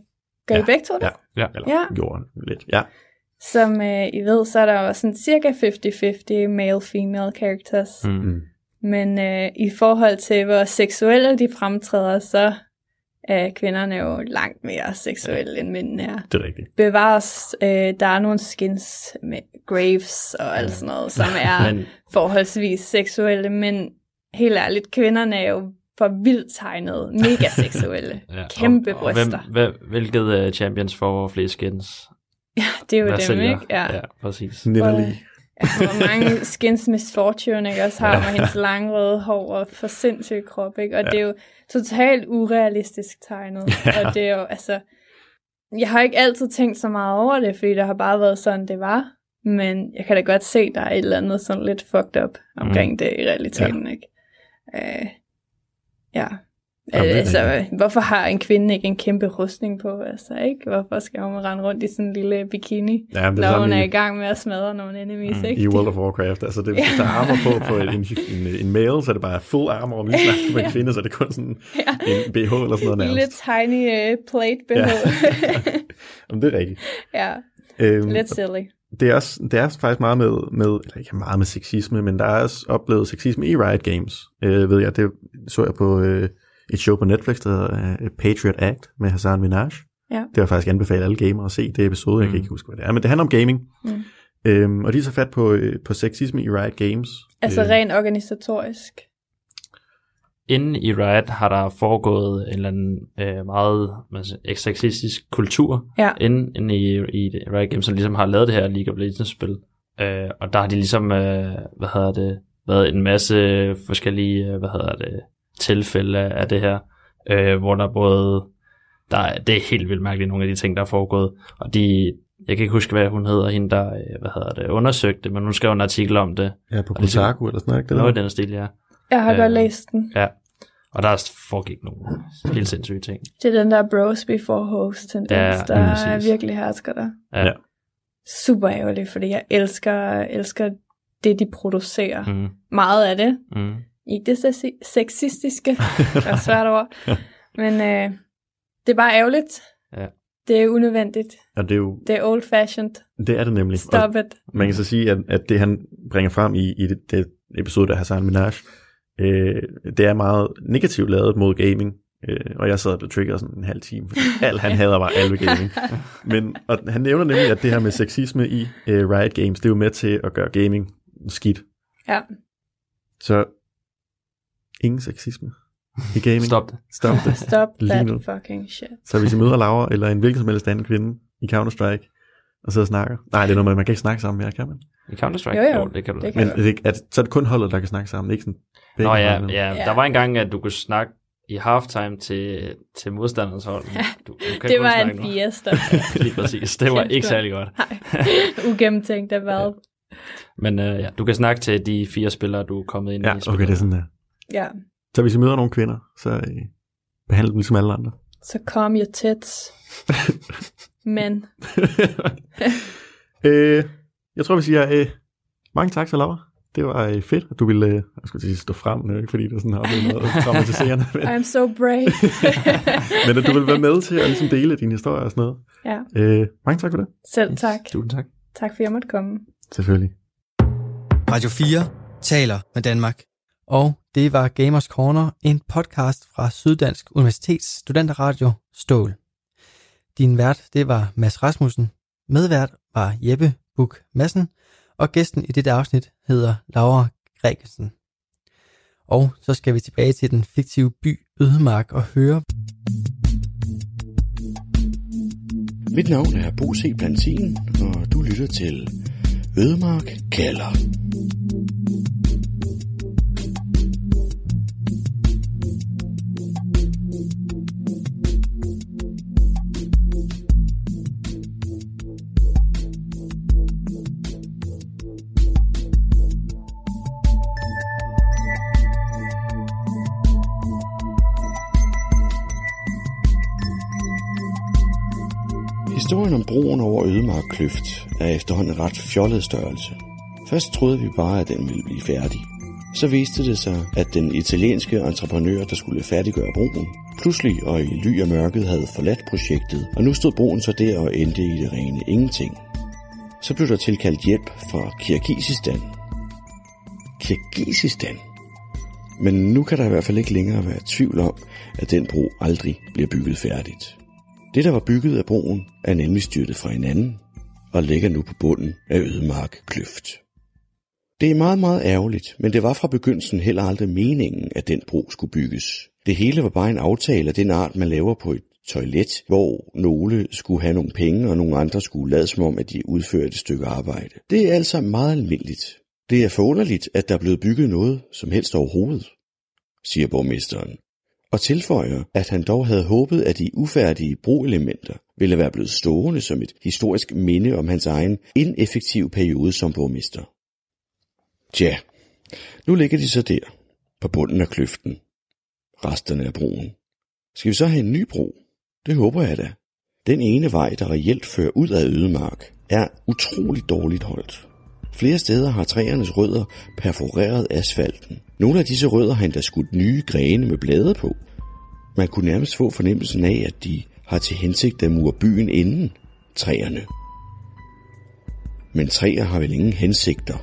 [SPEAKER 4] gør
[SPEAKER 3] Ja,
[SPEAKER 4] I begge to det?
[SPEAKER 3] ja.
[SPEAKER 5] Ja.
[SPEAKER 3] Eller
[SPEAKER 4] Ja.
[SPEAKER 3] gjorde lidt. Ja.
[SPEAKER 4] som øh, I ved, så er der jo sådan cirka 50-50 male-female characters.
[SPEAKER 5] Mm.
[SPEAKER 3] Mm.
[SPEAKER 4] Men øh, i forhold til, hvor seksuelle de fremtræder, så er kvinderne jo langt mere seksuelle, end mændene er.
[SPEAKER 3] Det er rigtigt.
[SPEAKER 4] Bevares, øh, der er nogle skins med graves og alt sådan noget, som *laughs* er
[SPEAKER 5] Men
[SPEAKER 4] forholdsvis seksuelle, men helt ærligt, kvinderne er jo for vildt tegnet, mega seksuelle, *laughs*
[SPEAKER 5] ja,
[SPEAKER 4] kæmpe
[SPEAKER 5] og, og
[SPEAKER 4] bryster.
[SPEAKER 5] hvem, hvem, hvilket uh, champions får flest skins?
[SPEAKER 4] det er jo
[SPEAKER 5] Hvad
[SPEAKER 4] dem,
[SPEAKER 5] sælger?
[SPEAKER 4] ikke? Ja.
[SPEAKER 5] ja, præcis.
[SPEAKER 3] Nidderlig.
[SPEAKER 4] Ja, hvor mange skins Miss Fortune ikke også har, med hendes lange røde hår og for sindssyg krop, ikke? Og ja. det er jo totalt urealistisk tegnet. *laughs* Ja. Og det er jo, altså... Jeg har ikke altid tænkt så meget over det, fordi det har bare været sådan, det var. Men jeg kan da godt se, der er et eller andet sådan lidt fucked up omkring mm. det i realiteten, ja. ikke? Øh, ja.
[SPEAKER 3] Jamen,
[SPEAKER 4] altså, hvorfor har en kvinde ikke en kæmpe rustning på? Altså, ikke? Hvorfor skal hun rende rundt i sådan en lille bikini,
[SPEAKER 3] Ja, er
[SPEAKER 4] når hun
[SPEAKER 3] sådan
[SPEAKER 4] er
[SPEAKER 3] i-
[SPEAKER 4] i gang med at smadre nogle enemies,
[SPEAKER 5] Mm,
[SPEAKER 4] ikke?
[SPEAKER 3] I World of Warcraft. Altså, det, hvis der er armor på, på en, en, en, male, så er det bare full armor, og lige snart på en kvinde, så er det kun sådan en BH eller sådan noget
[SPEAKER 4] En lille
[SPEAKER 3] nærmest.
[SPEAKER 4] tiny uh, plate BH.
[SPEAKER 3] Ja.
[SPEAKER 4] Ja. *laughs*
[SPEAKER 3] Jamen, det er rigtigt.
[SPEAKER 4] ja,
[SPEAKER 3] Øhm,
[SPEAKER 4] lidt silly.
[SPEAKER 3] Det, er også, det er faktisk meget med, med, eller ikke meget med sexisme, men der er også oplevet sexisme i Riot Games, øh, ved jeg. Det så jeg på øh, et show på Netflix, der hedder øh, Patriot Act med Hassan Minaj.
[SPEAKER 4] Ja.
[SPEAKER 3] Det har faktisk anbefalet alle gamere at se det episode, jeg
[SPEAKER 5] Mm.
[SPEAKER 3] kan ikke huske, hvad det er, men det handler om gaming.
[SPEAKER 4] Mm.
[SPEAKER 3] Øhm, og de er så fat på, øh, på sexisme i Riot Games.
[SPEAKER 4] Altså
[SPEAKER 3] Øh,
[SPEAKER 4] rent organisatorisk.
[SPEAKER 5] Inden i Riot har der foregået en eller anden øh, meget sexistisk kultur,
[SPEAKER 4] Ja.
[SPEAKER 5] inden, inden i, i Riot Games, som ligesom har lavet det her League of Legends-spil. Øh, og der har de ligesom, øh, hvad hedder det, været en masse forskellige, øh, hvad hedder det, tilfælde af det her, øh, hvor der både, der er, det er helt vildt mærkeligt, nogle af de ting, der er foregået, og de, jeg kan ikke huske, hvad hun hedder, hende der, øh, hvad hedder det, undersøgte det, men hun skrev en artikel om det,
[SPEAKER 3] Ja, på
[SPEAKER 5] sådan-
[SPEAKER 3] Kotaku eller sådan noget, ikke?
[SPEAKER 5] det
[SPEAKER 3] Det
[SPEAKER 5] noget i den stil, ja.
[SPEAKER 4] Jeg har
[SPEAKER 5] Øh,
[SPEAKER 4] godt læst den.
[SPEAKER 5] Ja, og der foregik nogle helt sindssyge ting.
[SPEAKER 4] Det er den der bros before host tendens,
[SPEAKER 5] Ja,
[SPEAKER 4] ja, der er virkelig hersker der.
[SPEAKER 5] Ja.
[SPEAKER 3] Ja.
[SPEAKER 4] Super ærgerligt, fordi jeg elsker, elsker det, de producerer. Mm. Meget af det.
[SPEAKER 5] mm.
[SPEAKER 4] Ikke det sexi- sexistiske. *laughs* det er svært ord. Men øh, det er bare ærgerligt.
[SPEAKER 5] Ja.
[SPEAKER 4] Det er unødvendigt.
[SPEAKER 3] Og det er jo,
[SPEAKER 4] Det er old fashioned.
[SPEAKER 3] det er det nemlig. Og
[SPEAKER 4] Stop it.
[SPEAKER 3] man kan så sige, at, at det han bringer frem i, i det, det episode, der Hassan Minaj, øh, det er meget negativt lavet mod gaming. Øh, og jeg sad og blev triggeret sådan en halv time, fordi *laughs* alt han hader var alt ved gaming. Men og han nævner nemlig, at det her med sexisme i øh, Riot Games, det er jo med til at gøre gaming skidt.
[SPEAKER 4] Ja.
[SPEAKER 3] Så ingen sexisme i gaming.
[SPEAKER 5] Stop det.
[SPEAKER 3] Stop det. *laughs*
[SPEAKER 4] Stop that fucking shit.
[SPEAKER 3] Så hvis I møder Laura eller en hvilken som helst anden kvinde i Counter-Strike, og sidder og snakker. Nej, det er noget med, man kan ikke snakke sammen mere, kan man?
[SPEAKER 5] I Counter-Strike?
[SPEAKER 4] Jo, jo.
[SPEAKER 5] det kan du.
[SPEAKER 4] Det kan
[SPEAKER 3] Men det, at, så er det kun holdet, der kan snakke sammen, ikke sådan
[SPEAKER 5] Nå ja,
[SPEAKER 3] hold.
[SPEAKER 5] ja,
[SPEAKER 4] Ja.
[SPEAKER 5] der var en gang, at du kunne snakke i halftime til, til modstanderens hold. *laughs* Du, du kan
[SPEAKER 4] Det var en fiesta. *laughs*
[SPEAKER 5] Lige præcis. Det var ikke særlig godt.
[SPEAKER 4] Nej, ugennemtænkt af hvad.
[SPEAKER 5] Men øh, ja, du kan snakke til de fire spillere, du er kommet ind
[SPEAKER 3] Ja,
[SPEAKER 5] i.
[SPEAKER 3] okay, det er sådan der.
[SPEAKER 4] Ja.
[SPEAKER 3] Så hvis I møder nogle kvinder, så øh, behandle dem ligesom alle andre.
[SPEAKER 4] Så calm your tits. Men *laughs*
[SPEAKER 3] øh, jeg tror, vi siger øh, mange tak til Laura. Det var øh, fedt, at du ville, øh, jeg skulle sige, stå frem, øh, ikke fordi du sådan har oplevet noget traumatiserende, men,
[SPEAKER 4] I'm so brave. *laughs*
[SPEAKER 3] men at du ville være med til at ligesom dele din historie og sådan noget.
[SPEAKER 4] ja,
[SPEAKER 3] Øh, mange tak for det.
[SPEAKER 4] selv tak.
[SPEAKER 5] Tusind tak.
[SPEAKER 4] Tak for, at jeg måtte komme.
[SPEAKER 3] Selvfølgelig.
[SPEAKER 1] Radio 4 taler med Danmark. Og det var Gamers Corner, en podcast fra Syddansk Universitets studenterradio Stål. Din vært, det var Mads Rasmussen. Medvært var Jeppe Buk Madsen, og gæsten i dette afsnit hedder Laura Gregersen. Og så skal vi tilbage til den fiktive by Ødemark og høre,
[SPEAKER 2] Mit navn er Bo C. Plantin, og du lytter til Ødemark kalder. Historien om broen over Ødemark Kløft er efterhånden en ret fjollet størrelse. Først troede vi bare, at den ville blive færdig. Så viste det sig, at den italienske entreprenør, der skulle færdiggøre broen, pludselig og i ly af mørket havde forladt projektet, og nu stod broen så der og endte i det rene ingenting. så blev der tilkaldt hjælp fra Kirgisistan. Kirgisistan? Men nu kan der i hvert fald ikke længere være tvivl om, at den bro aldrig bliver bygget færdigt. Det, der var bygget af broen, er nemlig styrtet fra hinanden og ligger nu på bunden af Ødemark Kløft. Det er meget, meget ærgerligt, men det var fra begyndelsen heller aldrig meningen, at den bro skulle bygges. Det hele var bare en aftale af den art, man laver på et toilet, hvor nogle skulle have nogle penge, og nogle andre skulle lade som om, at de udførte et stykke arbejde. Det er altså meget almindeligt. Det er forunderligt, at der er blevet bygget noget som helst overhovedet, siger borgmesteren, og tilføjer, at han dog havde håbet, at de ufærdige broelementer ville være blevet stående som et historisk minde om hans egen ineffektive periode som borgmester. Tja, nu ligger de så der, på bunden af kløften, resterne af broen. Skal vi så have en ny bro? Det håber jeg da. Den ene vej, der reelt fører ud af ødemark, er utroligt dårligt holdt. Flere steder har træernes rødder perforeret asfalten. Nogle af disse rødder har endda skudt nye grene med blade på. Man kunne nærmest få fornemmelsen af, at de har til hensigt at mure byen inden træerne. Men træer har vel ingen hensigter.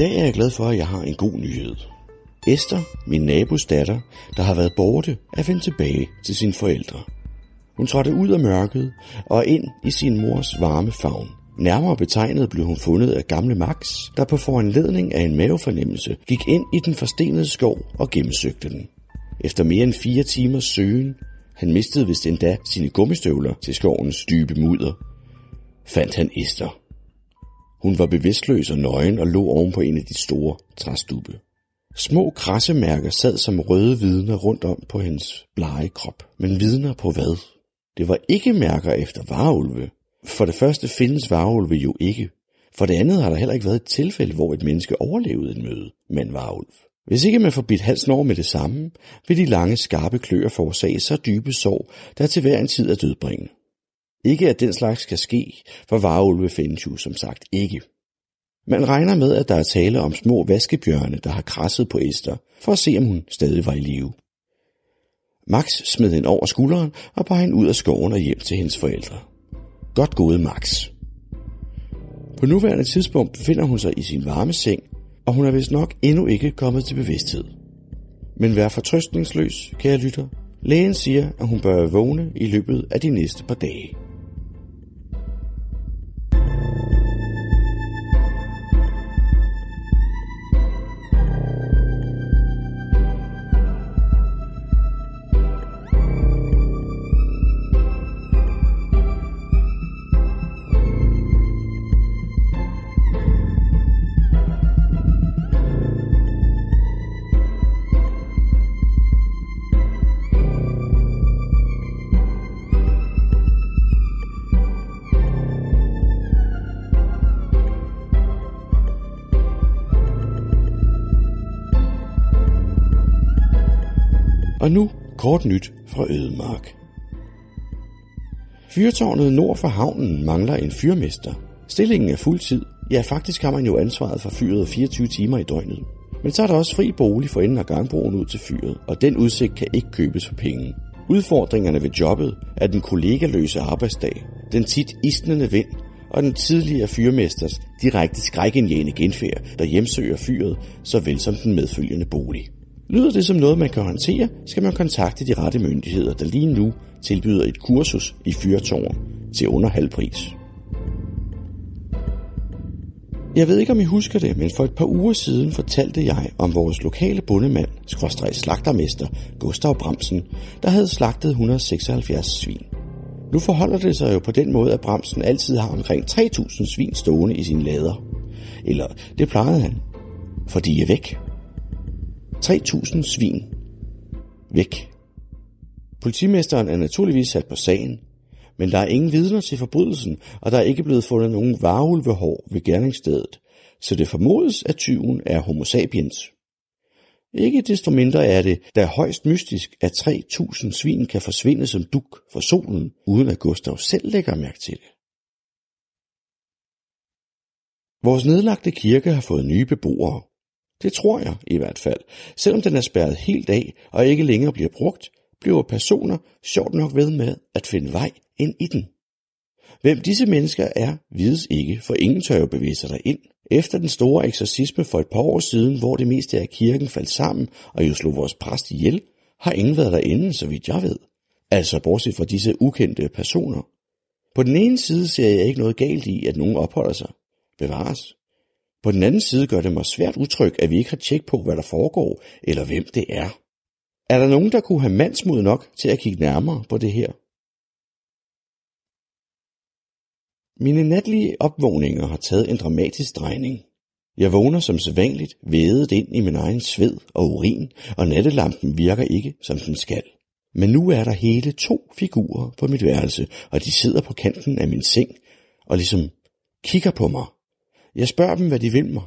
[SPEAKER 2] Dag er jeg glad for, at jeg har en god nyhed. Esther, min nabos datter, der har været borte, er vendt tilbage til sine forældre. Hun trådte ud af mørket og ind i sin mors varme favn. Nærmere betegnet blev hun fundet af gamle Max, der på foranledning af en mavefornemmelse gik ind i den forstenede skov og gennemsøgte den. Efter mere end fire timers søgen, han mistede vist endda sine gummistøvler til skovens dybe mudder, fandt han Esther. Hun var bevidstløs og nøgen og lå oven på en af de store træstubbe. Små krassemærker sad som røde vidner rundt om på hendes blege krop. Men vidner på hvad? Det var ikke mærker efter varulve. For det første findes varulve jo ikke. For det andet har der heller ikke været et tilfælde, hvor et menneske overlevede et møde med en varulv. Hvis ikke man får bidt halsen over med det samme, vil de lange, skarpe kløer forårsage så dybe sår, der til hver en tid er dødbringende. Ikke at den slags kan ske, for varulve findes jo som sagt ikke. Man regner med, at der er tale om små vaskebjørne, der har krasset på Esther, for at se, om hun stadig var i live. Max smed hende over skulderen og bar hende ud af skoven og hjem til hendes forældre. Godt gået, Max. På nuværende tidspunkt befinder hun sig i sin varme seng, og hun er vist nok endnu ikke kommet til bevidsthed. Men vær fortrøstningsløs, kære lytter. Lægen siger, at hun bør vågne i løbet af de næste par dage. Stort nyt fra Ødemark. Fyrtårnet nord for havnen mangler en fyrmester. Stillingen er fuldtid. Ja, faktisk har man jo ansvaret for fyret 24 timer i døgnet. Men så er der også fri bolig for enden af gangbroen ud til fyret, og den udsigt kan ikke købes for penge. Udfordringerne ved jobbet er den kollegaløse arbejdsdag, den tit isnende vind og den tidligere fyrmesters direkte skrækindjægende genfærd, der hjemsøger fyret, såvel som den medfølgende bolig. Lyder det som noget, man kan håndtere, skal man kontakte de rette myndigheder, der lige nu tilbyder et kursus i fyrtårn til under halv pris. Jeg ved ikke, om I husker det, men for et par uger siden fortalte jeg om vores lokale bondemand, skråstrej slagtermester Gustav Bremsen, der havde slagtet 176 svin. Nu forholder det sig jo på den måde, at Bremsen altid har omkring 3.000 svin stående i sine lader. Eller det plejede han, for de er væk. 3.000 svin. Væk. Politimesteren er naturligvis sat på sagen, men der er ingen vidner til forbrydelsen, og der er ikke blevet fundet nogen varulvehår ved gerningsstedet, så det formodes, at tyven er homo sapiens. Ikke desto mindre er det da højst mystisk, at 3.000 svin kan forsvinde som duk for solen, uden at Gustav selv lægger mærke til det. Vores nedlagte kirke har fået nye beboere. Det tror jeg i hvert fald. Selvom den er spærret helt af og ikke længere bliver brugt, bliver personer sjovt nok ved med at finde vej ind i den. Hvem disse mennesker er, vides ikke, for ingen tør jo bevæge sig derind. Efter den store eksorcisme for et par år siden, hvor det meste af kirken faldt sammen og jo slog vores præst ihjel, har ingen været derinde, så vidt jeg ved. Altså bortset fra disse ukendte personer. På den ene side ser jeg ikke noget galt i, at nogen opholder sig. Bevares. På den anden side gør det mig svært utryg, at vi ikke har tjek på, hvad der foregår, eller hvem det er. Er der nogen, der kunne have mandsmod nok til at kigge nærmere på det her? Mine natlige opvågninger har taget en dramatisk drejning. Jeg vågner som sædvanligt, vædet ind i min egen sved og urin, og nattelampen virker ikke, som den skal. Men nu er der hele to figurer på mit værelse, og de sidder på kanten af min seng og ligesom kigger på mig. Jeg spørger dem, hvad de vil mig,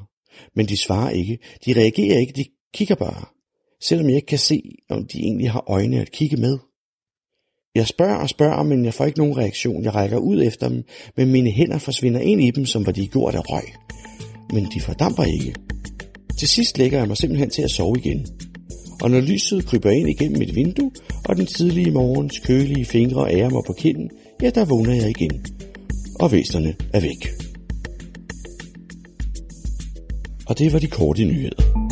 [SPEAKER 2] men de svarer ikke. De reagerer ikke, de kigger bare, selvom jeg ikke kan se, om de egentlig har øjne at kigge med. Jeg spørger og spørger, men jeg får ikke nogen reaktion. Jeg rækker ud efter dem, men mine hænder forsvinder ind i dem, som var de gjort af røg. Men de fordamper ikke. Til sidst lægger jeg mig simpelthen til at sove igen. Og når lyset kryber ind igennem mit vindue, og den tidlige morgens kølige fingre ærer mig på kinden, ja, der vågner jeg igen. Og væsnerne er væk. Og det var de korte nyheder.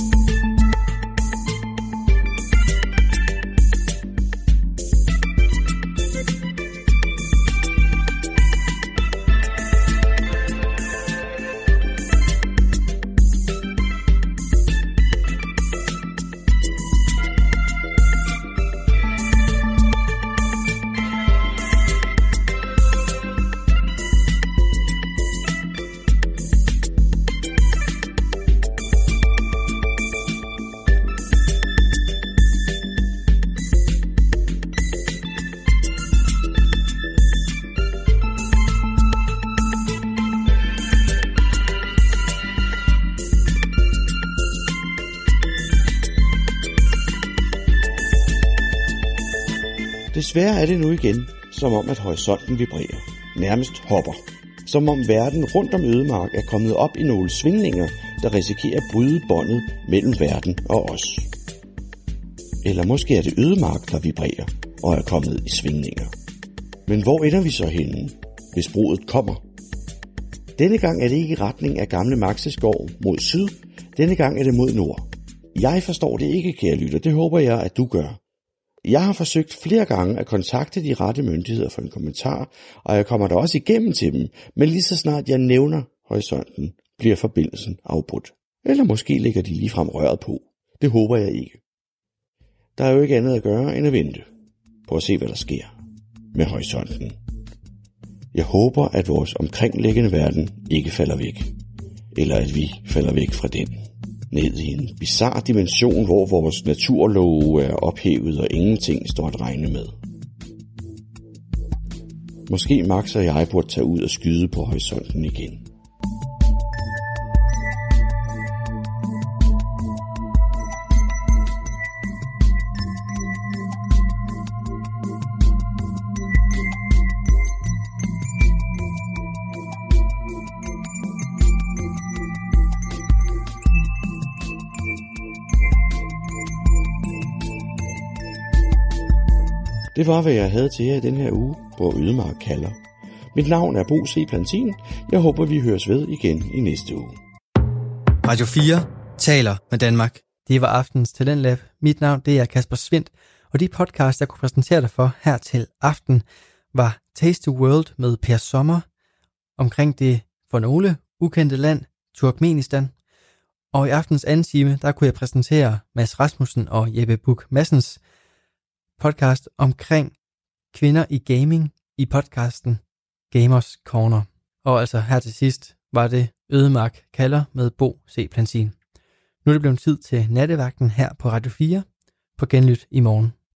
[SPEAKER 2] Det nu igen, som om at horisonten vibrerer, nærmest hopper. Som om verden rundt om ødemark er kommet op i nogle svingninger, der risikerer at bryde båndet mellem verden og os. Eller måske er det ødemark, der vibrerer og er kommet i svingninger. Men hvor ender vi så henne, hvis brudet kommer? Denne gang er det ikke i retning af gamle Maxeskov mod syd, denne gang er det mod nord. Jeg forstår det ikke, kære lytter, det håber jeg, at du gør. Jeg har forsøgt flere gange at kontakte de rette myndigheder for en kommentar, og jeg kommer da også igennem til dem, men lige så snart jeg nævner horisonten, bliver forbindelsen afbrudt. Eller måske lægger de ligefrem røret på. Det håber jeg ikke. Der er jo ikke andet at gøre end at vente på at se, hvad der sker med horisonten. Jeg håber, at vores omkringliggende verden ikke falder væk, eller at vi falder væk fra den ned i en bizarre dimension, hvor vores naturlove er ophævet og ingenting står at regne med. Måske Max og jeg burde tage ud og skyde på horisonten igen. Det var, hvad jeg havde til jer i den her uge, hvor Ødemark kalder. Mit navn er Bo C. Plantin. Jeg håber, vi høres ved igen i næste uge.
[SPEAKER 1] Radio 4 taler med Danmark. Det var aftens Talentlab. Mit navn det er Kasper Svendt, og de podcast, jeg kunne præsentere dig for her til aften, var Taste the World med Per Sommer omkring det for nogle ukendte land, Turkmenistan. Og i aftens anden time, der kunne jeg præsentere Mads Rasmussen og Jeppe Buk Massens podcast omkring kvinder i gaming i podcasten Gamers Corner. Og altså her til sidst var det Ødemark kalder med Bo C. Plantin. Nu er det blevet tid til nattevagten her på Radio 4 på genlyt i morgen.